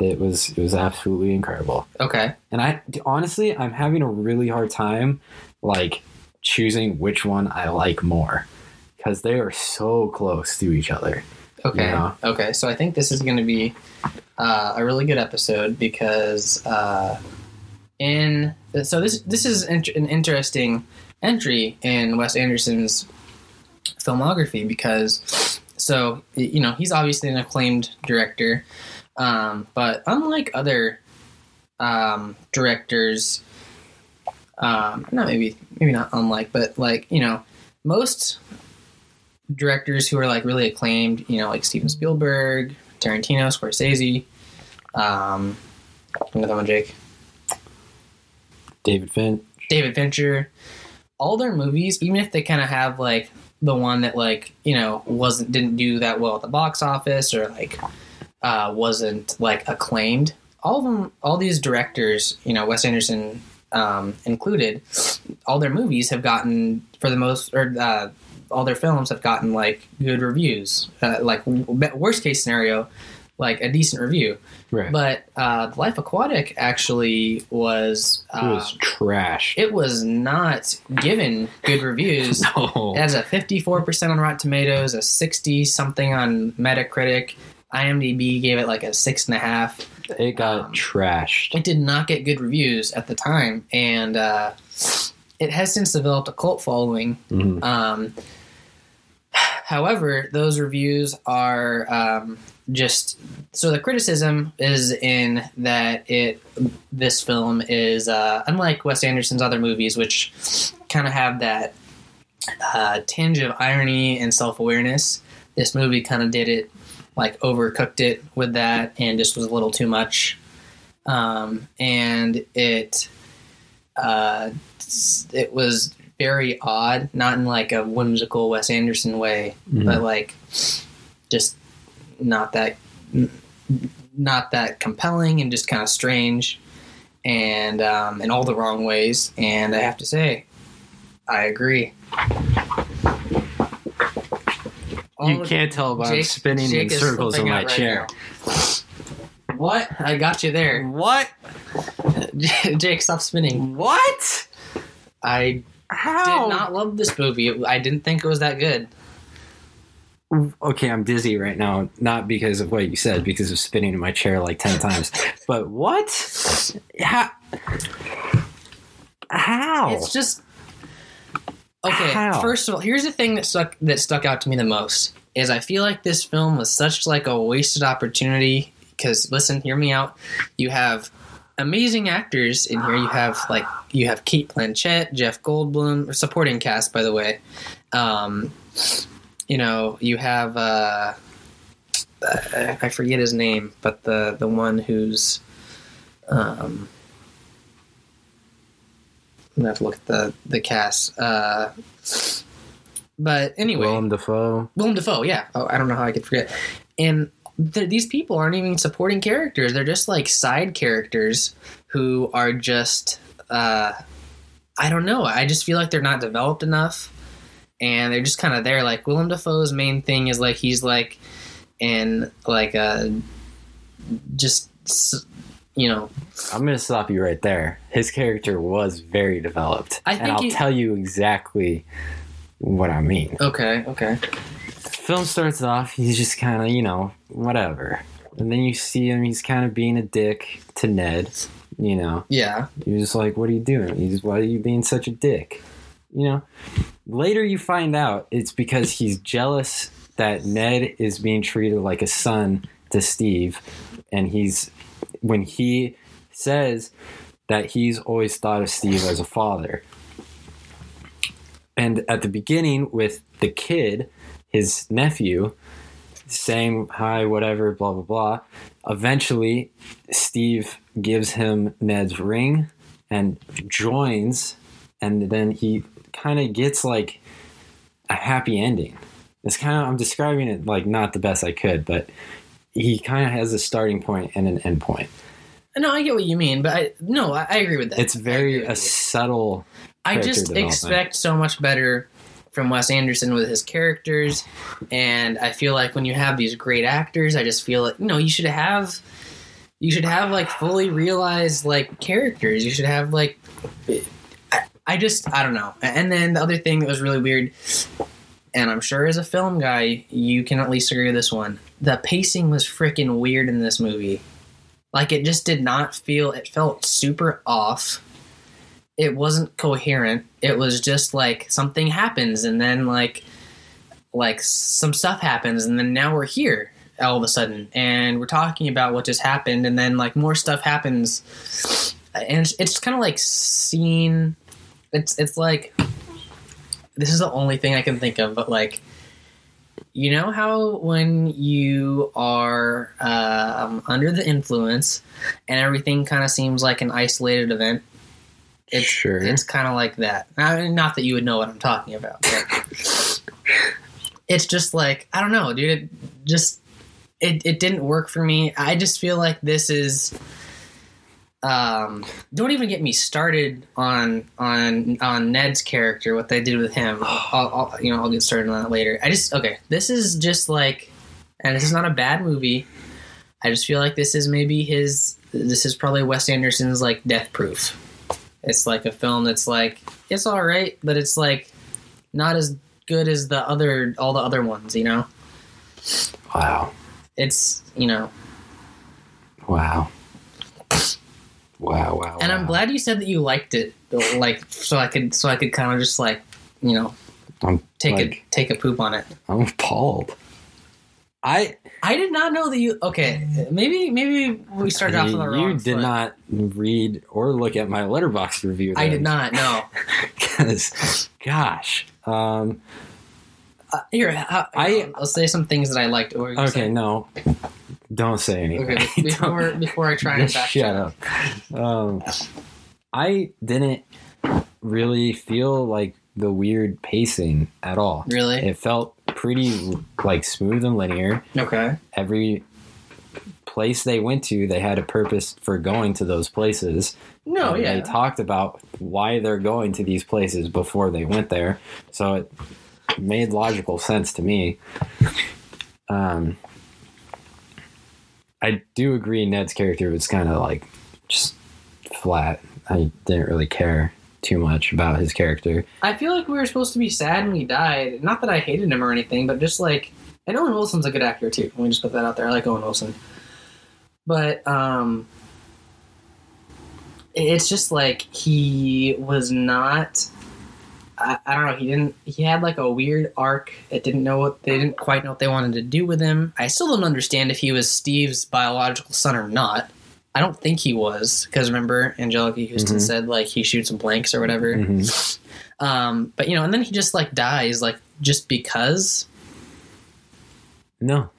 It was it was absolutely incredible, Okay. and I honestly I'm having a really hard time like choosing which one I like more because they are so close to each other. Okay. Yeah. Okay. So I think this is going to be uh, a really good episode because uh, in so this this is an interesting entry in Wes Anderson's filmography because so you know he's obviously an acclaimed director. Um, but unlike other um, directors, um, not maybe maybe not unlike, but like you know, most directors who are like really acclaimed, you know, like Steven Spielberg, Tarantino, Scorsese, um, another one, Jake, David Finch. David Fincher, all their movies, even if they kind of have like the one that like you know wasn't didn't do that well at the box office or like uh, wasn't like acclaimed, all of them, all these directors, you know, Wes Anderson um, included, all their movies have gotten for the most or uh, all their films have gotten like good reviews. Uh, like w- worst case scenario, like a decent review. Right. But uh, Life Aquatic actually was. it was Uh, trash. it was not given good reviews. no. It has a 54% on Rotten Tomatoes, a 60 something on Metacritic. IMDb gave it like a six and a half. It got um, trashed. It did not get good reviews at the time, and uh, it has since developed a cult following. Mhm. Um, however, those reviews are um, just so the criticism is in that it this film is uh, unlike Wes Anderson's other movies, which kind of have that uh, tinge of irony and self awareness. This movie kind of did it like overcooked it with that and just was a little too much. Um, and it uh, it was very odd, not in like a whimsical Wes Anderson way, Mhm. but like just not that not that compelling and just kind of strange and um, in all the wrong ways. And I have to say, I agree. You can't tell, but I'm spinning Jake in circles in my right chair. What? I got you there. What? Jake, stop spinning. What? I How? did not love this movie. I didn't think it was that good. Okay, I'm dizzy right now, not because of what you said, because of spinning in my chair like 10 times. But what? How? How? It's just okay. How? First of all, here's the thing that stuck that stuck out to me the most is I feel like this film was such like a wasted opportunity. Because listen, hear me out. You have amazing actors in here. You have like you have Cate Blanchett, Jeff Goldblum, supporting cast by the way. Um, you know, you have uh, uh, I forget his name, but the the one who's um, I'm gonna have to look at the the cast. Uh, but anyway, Willem Dafoe. Willem Dafoe, yeah. Oh, I don't know how I could forget. And these people aren't even supporting characters; they're just like side characters who are just. Uh, I don't know. I just feel like they're not developed enough, and they're just kind of there. Like Willem Dafoe's main thing is like he's like in like a just you know I'm going to stop you right there. His character was very developed. I and I'll he- tell you exactly what I mean. okay okay film starts off, he's just kind of, you know, whatever. And then you see him, he's kind of being a dick to Ned. You know, yeah you're just like, what are you doing? He's, why are you being such a dick? You know, later you find out it's because he's jealous that Ned is being treated like a son to Steve. And he's, when he says that he's always thought of Steve as a father. And at the beginning, with the kid, his nephew, saying hi, whatever, blah, blah, blah. Eventually, Steve gives him Ned's ring and joins, and then he kind of gets like a happy ending. It's kind of, I'm describing it like not the best I could, but he kind of has a starting point and an end point. no i get what you mean but i no i, I agree with that It's very a subtle. I just expect so much better from Wes Anderson with his characters, and I feel like when you have these great actors, I just feel like you know you should have you should have like fully realized like characters. You should have like I, I just I don't know. And then the other thing that was really weird, and I'm sure as a film guy you can at least agree with this one. The pacing was freaking weird in this movie. Like it just did not feel. It felt super off it wasn't coherent. It was just like something happens and then like like some stuff happens and then now we're here. all of a sudden, and we're talking about what just happened, and then like more stuff happens, and it's, it's kind of like seeing. It's it's like this is the only thing I can think of, but like you know how when you are um, under the influence and everything kind of seems like an isolated event? It's Sure. it's kind of like that. I mean, not that you would know what i'm talking about but it's just like i don't know dude it just it, it didn't work for me. I just feel like this is um don't even get me started on on on ned's character what they did with him. I'll, I'll you know i'll get started on that later. I just okay this is just like and this is not a bad movie. I just feel like this is maybe his this is probably wes anderson's like death proof. It's like a film that's like it's all right but it's like not as good as the other all the other ones you know? Wow. it's you know. Wow. Wow. Wow. and i'm wow. glad you said that you liked it like so i could so i could kind of just like you know I'm take like, a take a poop on it I'm appalled. I i did not know that you okay maybe maybe we started off on the wrong you did foot. not read or look at my Letterboxd review. i did not no because gosh um uh, here I, I- i'll say some things that i liked What were you gonna okay say? no don't say anything. okay before before i try and just back shut up. Um i didn't really feel like the weird pacing at all. Really? It felt pretty like smooth and linear. Okay. Every place they went to they had a purpose for going to those places. No yeah They talked about why they're going to these places before they went there, so it made logical sense to me. Um, I do agree Ned's character was kind of like just flat. I didn't really care too much about his character. I feel like we were supposed to be sad when he died. Not that I hated him or anything, but just like and Owen Wilson's a good actor too. Let me just put that out there. I like Owen Wilson, but um, it's just like he was not. I, I don't know. He didn't. He had like a weird arc. It didn't know what they didn't quite know what they wanted to do with him. I still don't understand if he was Steve's biological son or not. I don't think he was because remember Anjelica Huston Mhm. said like he shoots some blanks or whatever. Mhm. Um, but you know, and then he just like dies, like just because No,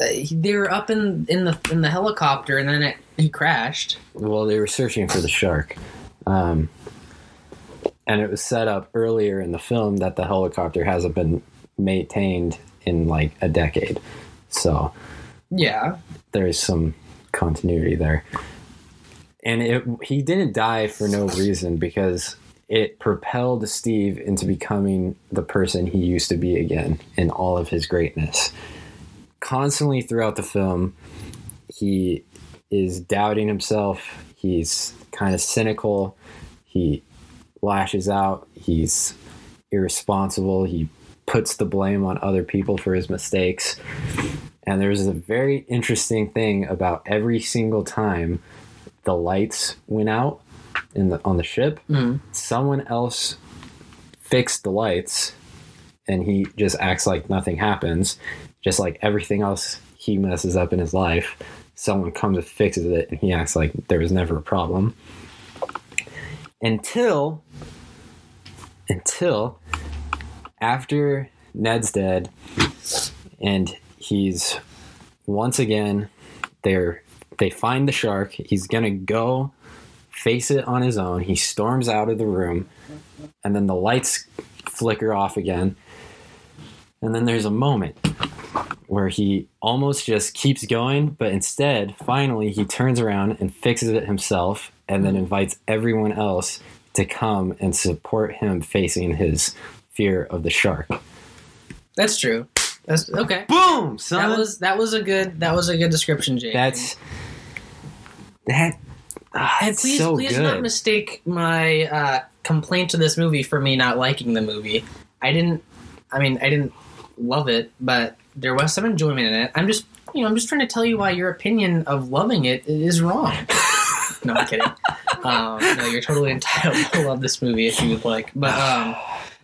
uh, they were up in in the in the helicopter, and then it, he crashed. well, they were searching for the shark, um, and it was set up earlier in the film that the helicopter hasn't been maintained in like a decade, so. Yeah, there's some continuity there. And it, he didn't die for no reason because it propelled Steve into becoming the person he used to be again in all of his greatness. Constantly throughout the film, he is doubting himself. He's kind of cynical. He lashes out. He's irresponsible. He puts the blame on other people for his mistakes. And there's a very interesting thing about every single time the lights went out in the on the ship, Mhm. someone else fixed the lights and he just acts like nothing happens. Just like everything else he messes up in his life, someone comes and fixes it and he acts like there was never a problem. Until until after Ned's dead and he's once again they're they find the shark. He's gonna go face it on his own. He storms out of the room and then the lights flicker off again. And then there's a moment where he almost just keeps going but instead finally he turns around and fixes it himself and then invites everyone else to come and support him facing his fear of the shark that's true. That's okay. boom son That was that was a good that was a good description, Jake. That's that. ah, and it's please so please good. not mistake my uh, complaint to this movie for me not liking the movie. I didn't. I mean, I didn't love it, but there was some enjoyment in it. I'm just you know I'm just trying to tell you why your opinion of loving it is wrong. no, I'm kidding. Um, no, you're totally entitled to love this movie if you would like, but um,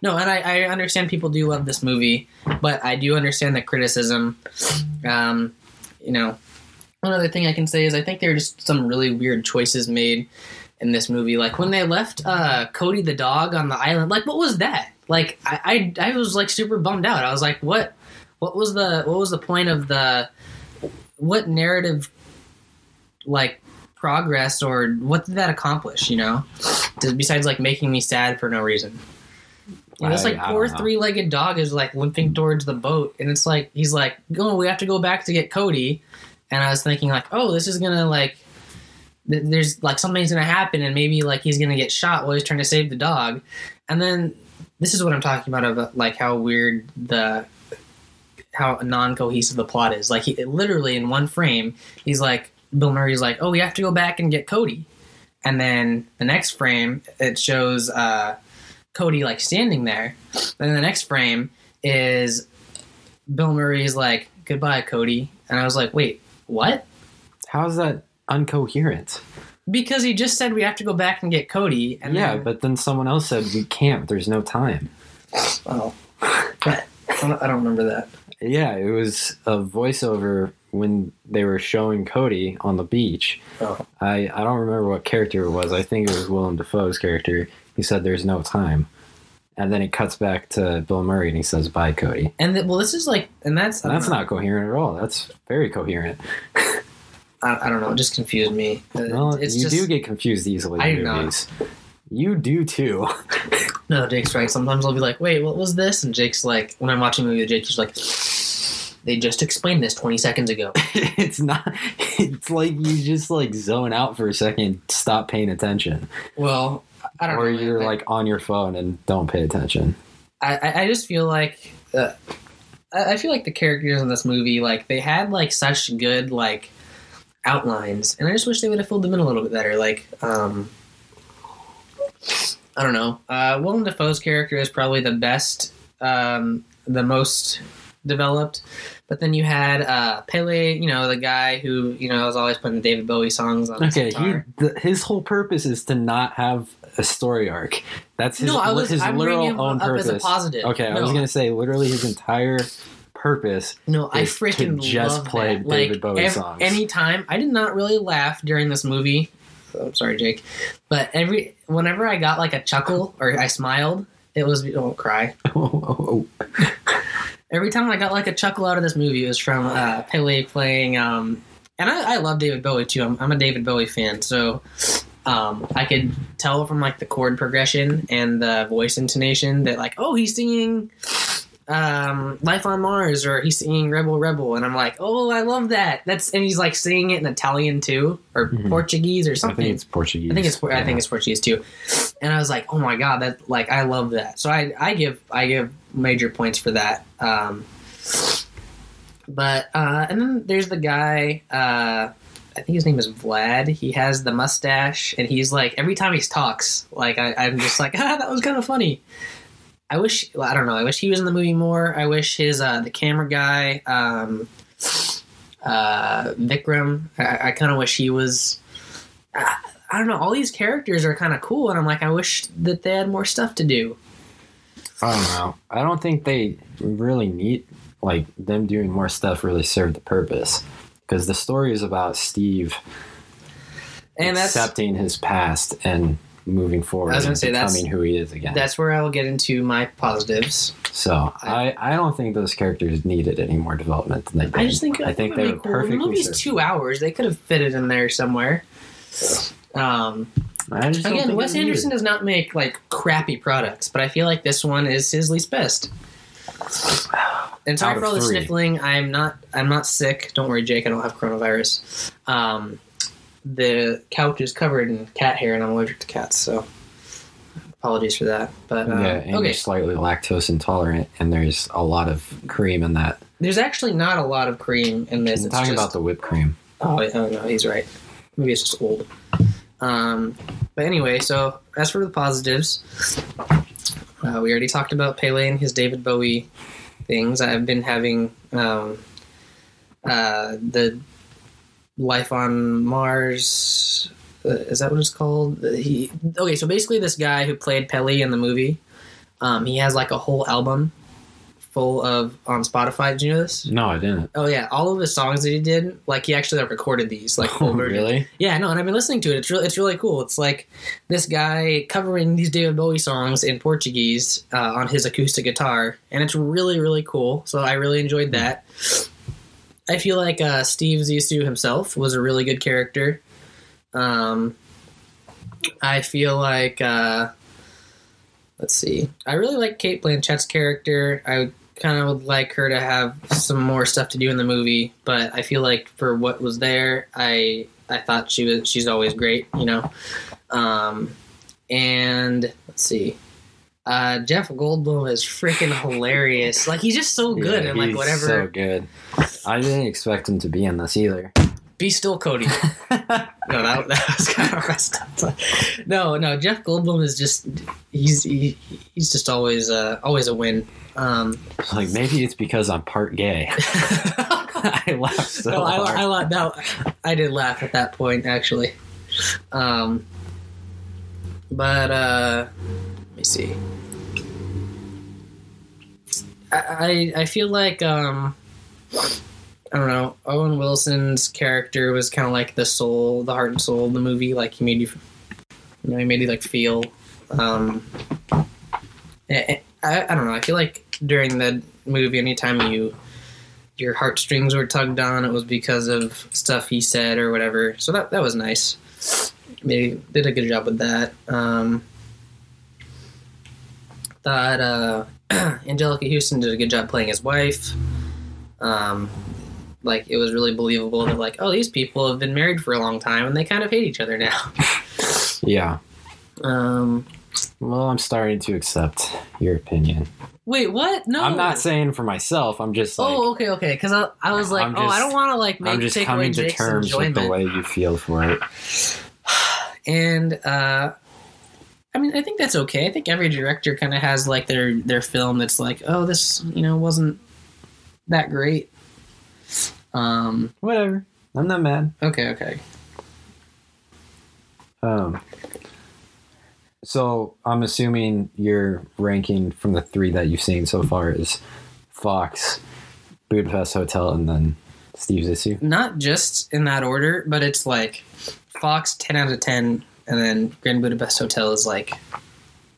no, and I, I understand people do love this movie, but I do understand the criticism. Um, you know, one other thing I can say is I think there are just some really weird choices made in this movie. Like when they left uh, Cody the dog on the island, like what was that? Like I, I, I was like super bummed out. I was like, what, what was the, what was the point of the, what narrative, like progress or what did that accomplish? You know, besides like making me sad for no reason. You know, it's I- like I poor three-legged dog is like limping towards the boat, and it's like he's like, "Oh, we have to go back to get Cody." And I was thinking like, "Oh, this is gonna like, th- there's like something's gonna happen, and maybe like he's gonna get shot while he's trying to save the dog." And then this is what I'm talking about of like how weird the how non-cohesive the plot is. Like he literally in one frame, he's like Bill Murray's like, "Oh, we have to go back and get Cody," and then the next frame it shows uh, Cody like standing there. Then the next frame is Bill Murray's like, "Goodbye, Cody," and I was like, "Wait, what?" How is that uncoherent? Because he just said we have to go back and get Cody, and yeah, then, but then someone else said we can't. There's no time. oh, but I don't remember that. Yeah, it was a voiceover when they were showing Cody on the beach. Oh. I, I don't remember what character it was. I think it was Willem Dafoe's character. He said there's no time. And then it cuts back to Bill Murray and he says, Bye, Cody. And th- well, this is like, and that's And that's know. not coherent at all. That's very coherent. I, I don't know. It just confused me. Uh, it's you just, do get confused easily I in do not. movies. You do too. No, Jake's right. Sometimes I'll be like, wait, what was this? And Jake's like, when I'm watching a movie with Jake, he's like, they just explained this 20 seconds ago. it's not. It's like you just like zone out for a second, stop paying attention, Well, I don't or know. you're I- like on your phone and don't pay attention. I, I, just feel like, uh, I I feel like the characters in this movie, like, they had like such good, like, outlines. And I just wish they would have filled them in a little bit better. Like, um, I don't know. Uh, Willem Dafoe's character is probably the best, um, the most developed. But then you had uh, Pele, you know, the guy who you know was always putting David Bowie songs on his Okay, he the, his whole purpose is to not have a story arc. That's his no, I was his I'm literal own up purpose. as a positive. Okay, I was gonna say literally his entire purpose. no, I freaking just love play that. David like, Bowie ev- songs. Anytime, I did not really laugh during this movie. I'm sorry, Jake, but every whenever I got like a chuckle or I smiled, it was don't cry. oh, Every time I got like a chuckle out of this movie, it was from uh, Pele playing. Um, and I, I love David Bowie too. I'm, I'm a David Bowie fan, so um, I could tell from like the chord progression and the voice intonation that like, oh, he's singing um, "Life on Mars" or he's singing "Rebel Rebel," and I'm like, oh, I love that. That's and he's like singing it in Italian too, or Mhm. Portuguese or I something. think it's Portuguese. I think it's I think it's Portuguese too, and I was like, oh my god, that like I love that. So I I give I give major points for that. Um, but uh, and then there's the guy. Uh, I think his name is Vlad. He has the mustache, and he's like every time he talks, like I, I'm just like, ah, that was kind of funny. I wish I don't know. I wish he was in the movie more. I wish his uh, the camera guy, um, uh, Vikram. I, I kind of wish he was. I, I don't know. All these characters are kind of cool, and I'm like, I wish that they had more stuff to do. I don't know. I don't think they really need like them doing more stuff really served the purpose because the story is about Steve And that's accepting his past and moving forward I was gonna and say, that's- becoming who he is again. that's where I will get into my positives. so I, I don't think those characters needed any more development than they did. I just think I think they be were cool. The movie's served. two hours. They could have fit it in there somewhere. Um, I just don't again, Wes. Anderson does not make like crappy products, but I feel like this one is his least best. And sorry for of all the three. sniffling. I'm not. I'm not sick. Don't worry, Jake. I don't have coronavirus. Um, the couch is covered in cat hair, and I'm allergic to cats. So apologies for that. But uh, yeah, and okay, you're slightly lactose intolerant, and there's a lot of cream in that. there's actually not a lot of cream in this. I'm It's talking just- about the whipped cream. Oh, oh no, he's right. Maybe it's just old. Um, but anyway, so as for the positives, uh, we already talked about Pele and his David Bowie things. I've been having um, uh, the Life on Mars. Uh, is that what it's called? Uh, He okay. So basically, this guy who played Pele in the movie, um, he has like a whole album full of on Spotify. Did you know this? No, I didn't. Oh yeah, all of the songs that he did, like he actually recorded these, like full Oh, really? Yeah, no, and I've been listening to it. It's really, it's really cool. It's like this guy covering these David Bowie songs in Portuguese uh, on his acoustic guitar, and it's really, really cool. So I really enjoyed that. I feel like uh, Steve Zissou himself was a really good character. Um, I feel like, uh, let's see, I really like Cate Blanchett's character. I kind of would like her to have some more stuff to do in the movie, but I feel like for what was there, I I thought she was she's always great, you know. Um, and let's see. Uh, Jeff Goldblum is freaking hilarious. Like he's just so good Yeah, and like whatever. So good. I didn't expect him to be in this either. Be still, Cody. no, that, that was kind of messed up. no, no, Jeff Goldblum is just he's he, he's just always uh, always a win. Um, like maybe it's because I'm part gay. I laughed so no, I, hard. I, I, no, I did laugh at that point actually. Um, but uh, let me see. I I, I feel like um, I don't know. Owen Wilson's character was kind of like the soul, the heart and soul of the movie. Like he made you, you know, he made you like feel. Um, I, I, I don't know. I feel like during the movie, anytime you your heartstrings were tugged on, it was because of stuff he said or whatever. So that that was nice. They did a good job with that. Um, thought uh, Anjelica Huston did a good job playing his wife. Um, like it was really believable that like oh these people have been married for a long time and they kind of hate each other now. yeah. Um, Well, I'm starting to accept your opinion. wait, what? No, I'm not saying for myself. I'm just like oh, okay, okay. Because I, I was like, I'm oh, I don't want to like make I'm just take away coming to Jake's terms with the way you feel for it. and uh I mean, I think that's okay. I think every director kind of has like their their film that's like, oh, this you know wasn't that great. Um. Whatever. I'm not mad. Okay. Okay. Um. So I'm assuming your ranking from the three that you've seen so far is Fox, Budapest Hotel, and then Steve Zissou. Not just in that order, but it's like Fox ten out of ten, and then Grand Budapest Hotel is like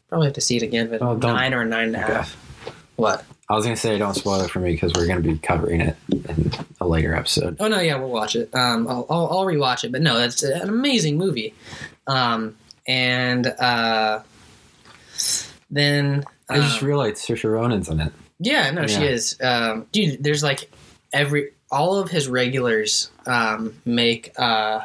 probably have to see it again, but Oh, nine or nine and a half. Okay. What? I was gonna say don't spoil it for me because we're gonna be covering it in a later episode. Oh no, yeah, we'll watch it. Um, I'll, I'll, I'll rewatch it, but no, it's an amazing movie. Um, and uh, then I just uh, realized Saoirse Ronan's in it. yeah, no, she is. Um, dude, there's like every all of his regulars um, make uh,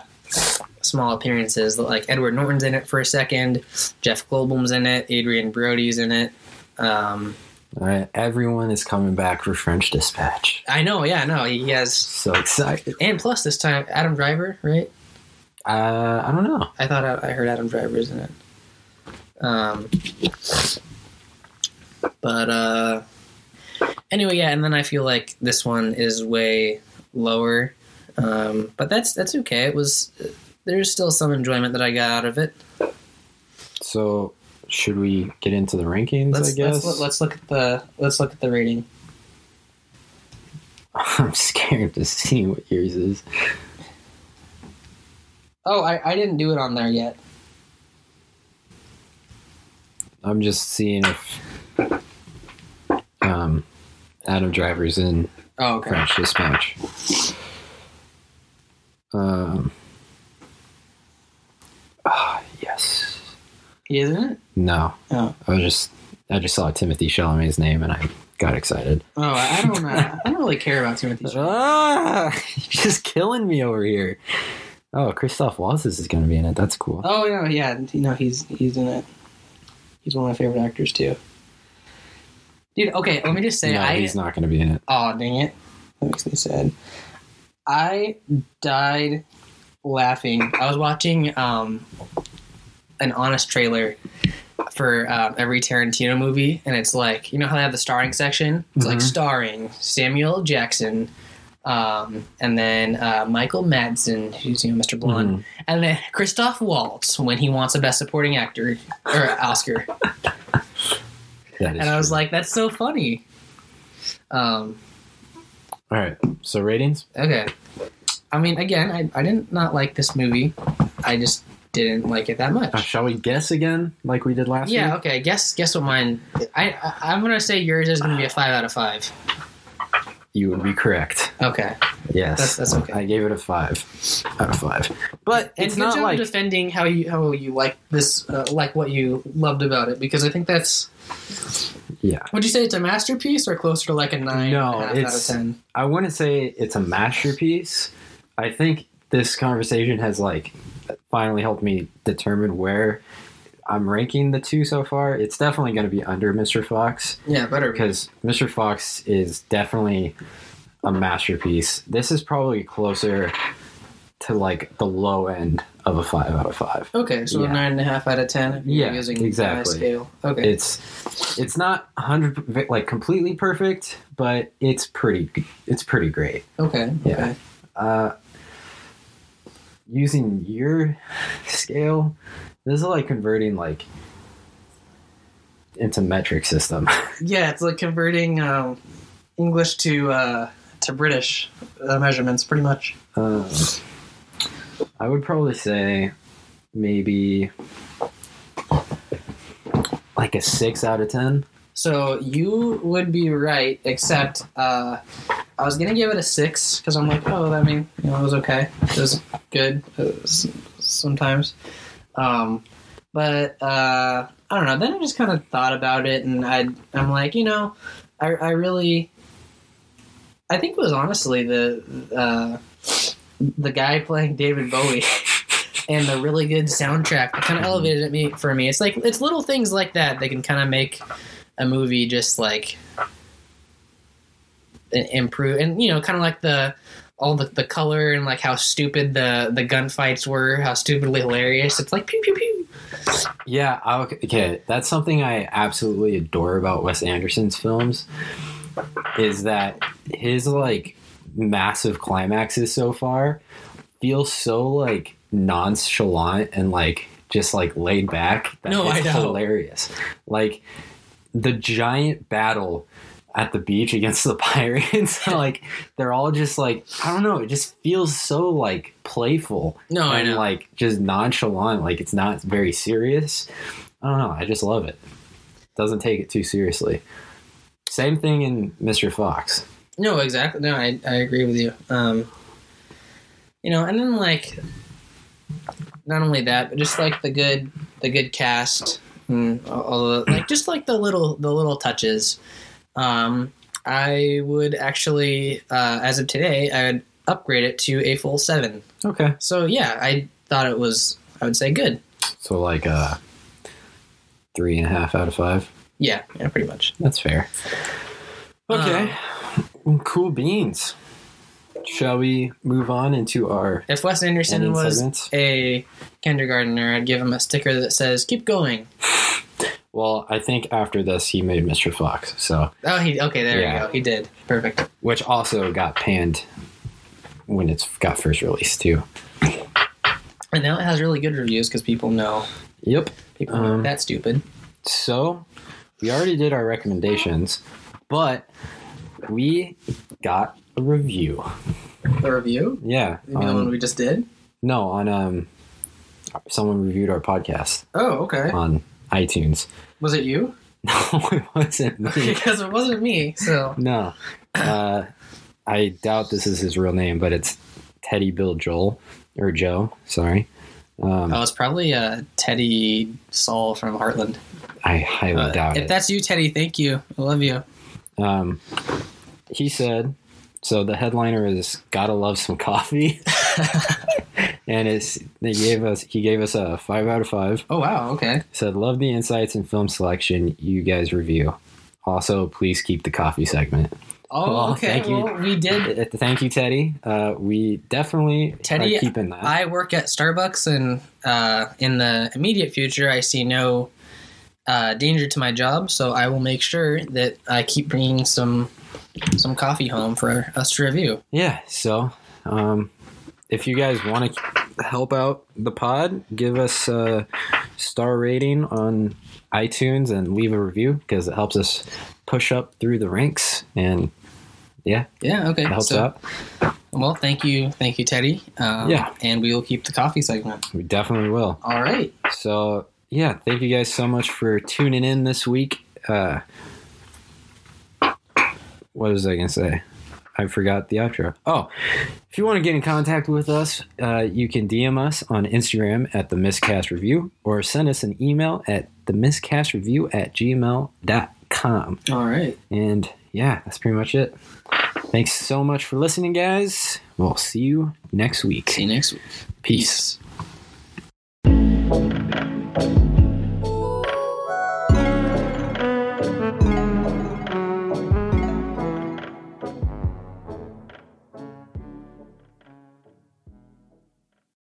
small appearances. Like Edward Norton's in it for a second. Jeff Goldblum's in it. Adrien Brody's in it. Um, right, everyone is coming back for French Dispatch. I know, yeah, no, he has. So excited. And plus, this time Adam Driver, right? Uh, I don't know. I thought I, I heard Adam Driver's in it. Um, but uh, anyway, yeah, and then I feel like this one is way lower. Um, but that's that's okay. It was there's still some enjoyment that I got out of it. So should we get into the rankings? Let's I guess. let's, let's look at the let's look at the rating. I'm scared to see what yours is. Oh, I, I didn't do it on there yet. I'm just seeing if um, Adam Driver's in Oh, okay. French Dispatch. Um. Ah, yes. He isn't? it. No. Oh. I was just I just saw Timothée Chalamet's name and I got excited. Oh, I I don't uh, I don't really care about Timothée. Chalamet. Ah, you're just killing me over here. Oh, Christoph Waltz is going to be in it. That's cool. Oh yeah, yeah. You know he's he's in it. He's one of my favorite actors too. Dude, okay, let me just say no, I he's not going to be in it. Oh dang it. That makes me sad. I died laughing. I was watching um an honest trailer for um, every Tarantino movie, and it's like you know how they have the starring section. It's like Mhm. starring Samuel Jackson, um, and then uh, Michael Madsen, who's you know Mr. Blonde, Mhm. and then Christoph Waltz when he wants a Best Supporting Actor or Oscar. And I was true. like, that's so funny. Um, All right. So ratings. okay. I mean, again, I, I didn't not like this movie. I just didn't like it that Uh, much. shall we guess again, like we did last Yeah. week? Okay. Guess guess what mine. I, I I'm gonna say yours is gonna be a five out of five. You would be correct. Okay. Yes, That's- that's okay. I gave it a five out of five. But And it's not like defending how you how you like this, uh, like what you loved about it, because I think that's. yeah. Would you say it's a masterpiece or closer to like a nine No, a half out of it's- ten? I wouldn't say it's a masterpiece. I think this conversation has like finally helped me determine where I'm ranking the two so far. It's definitely going to be under Mr. Fox Yeah, better. because Mr. Fox is definitely a masterpiece. This is probably closer to like the low end of a five out of five. Okay, so Yeah. a nine and a half out of ten. Yeah, using exactly. scale. Okay. It's it's not hundred like completely perfect, but it's pretty it's pretty great. okay. Yeah. Okay. Uh, using your scale, this is like converting like into metric system. Yeah, it's like converting um, English to uh, to British uh, measurements, pretty much. Uh, I would probably say maybe like a six out of ten. So you would be right, except uh, I was gonna give it a six because I'm like, oh, I mean, you know, it was okay. It was good It was sometimes, um, but uh, I don't know. Then I just kind of thought about it, and I I'm like, you know, I I really, I think it was honestly the uh, the guy playing David Bowie. And the really good soundtrack that kind of elevated it me for me. It's like it's little things like that that can kind of make a movie just like improve and you know kind of like the all the, the color and like how stupid the the gunfights were how stupidly hilarious it's like pew pew pew Yeah, I- okay. That's something I absolutely adore about Wes Anderson's films is that his like massive climaxes so far feel so like nonchalant and like just like laid back. That No, it's I know. hilarious. Like the giant battle at the beach against the pirates, like they're all just like I don't know. It just feels so like playful no i and know. like just nonchalant like it's not very serious. I don't know i just love it. Doesn't take it too seriously. Same thing in mr fox. No exactly no i, I agree with you um you know and then like not only that but just like the good the good cast and all- the like just like the little the little touches. Um i would actually uh as of today i would upgrade it to a full seven. Okay. So yeah, I thought it was. I would say good. so like uh three and a half out of five? Yeah, yeah, pretty much. that's fair. Okay. Cool beans. Shall we move on into our If Wes Anderson was segments? a kindergartner, I'd give him a sticker that says "Keep going." well i think after this he made mr fox so Oh, he okay. There Yeah. you go. He did perfect. which also got panned when it's got first released too And now it has really good reviews because people know yep people know Um, that's stupid. So, we already did our recommendations, but we got a review. The review. Yeah. You mean the one we just did? no, on um someone reviewed our podcast Oh, okay. on iTunes. Was it you? No, it wasn't me. because it wasn't me. So No. Uh I doubt this is his real name, but it's Teddy Bill Joel or Joe, sorry. Um, oh, it's probably uh, Teddy Saul from Heartland. I highly Uh, doubt if it. If that's you, Teddy, thank you. I love you. Um, he said, so the headliner is "Gotta love some coffee," and it's they gave us he gave us a five out of five. Oh wow. Okay. Said, "Love the insights and film selection you guys review. Also, please keep the coffee segment." Oh, Well, okay. thank you. Well, we did Uh, Thank you, Teddy. Uh, we definitely Teddy, are keeping that. I work at Starbucks, and uh, in the immediate future, I see no uh, danger to my job. So I will make sure that I keep bringing some some coffee home for us to review. yeah. So, um, if you guys want to help out the pod, give us a star rating on iTunes and leave a review because it helps us push up through the ranks, and yeah, Yeah. Okay. helps so, out. Well, thank you, thank you, Teddy. Um, Yeah. And we will keep the coffee segment. We definitely will. All right. So yeah, thank you guys so much for tuning in this week. Uh, what was I gonna say? I forgot the outro. Oh, if you want to get in contact with us, uh, you can DM us on Instagram at the Miscast Review or send us an email at the Miscast Review at gmail.com. All right. And yeah, that's pretty much it. Thanks so much for listening, guys. We'll see you next week. See you next week. Peace.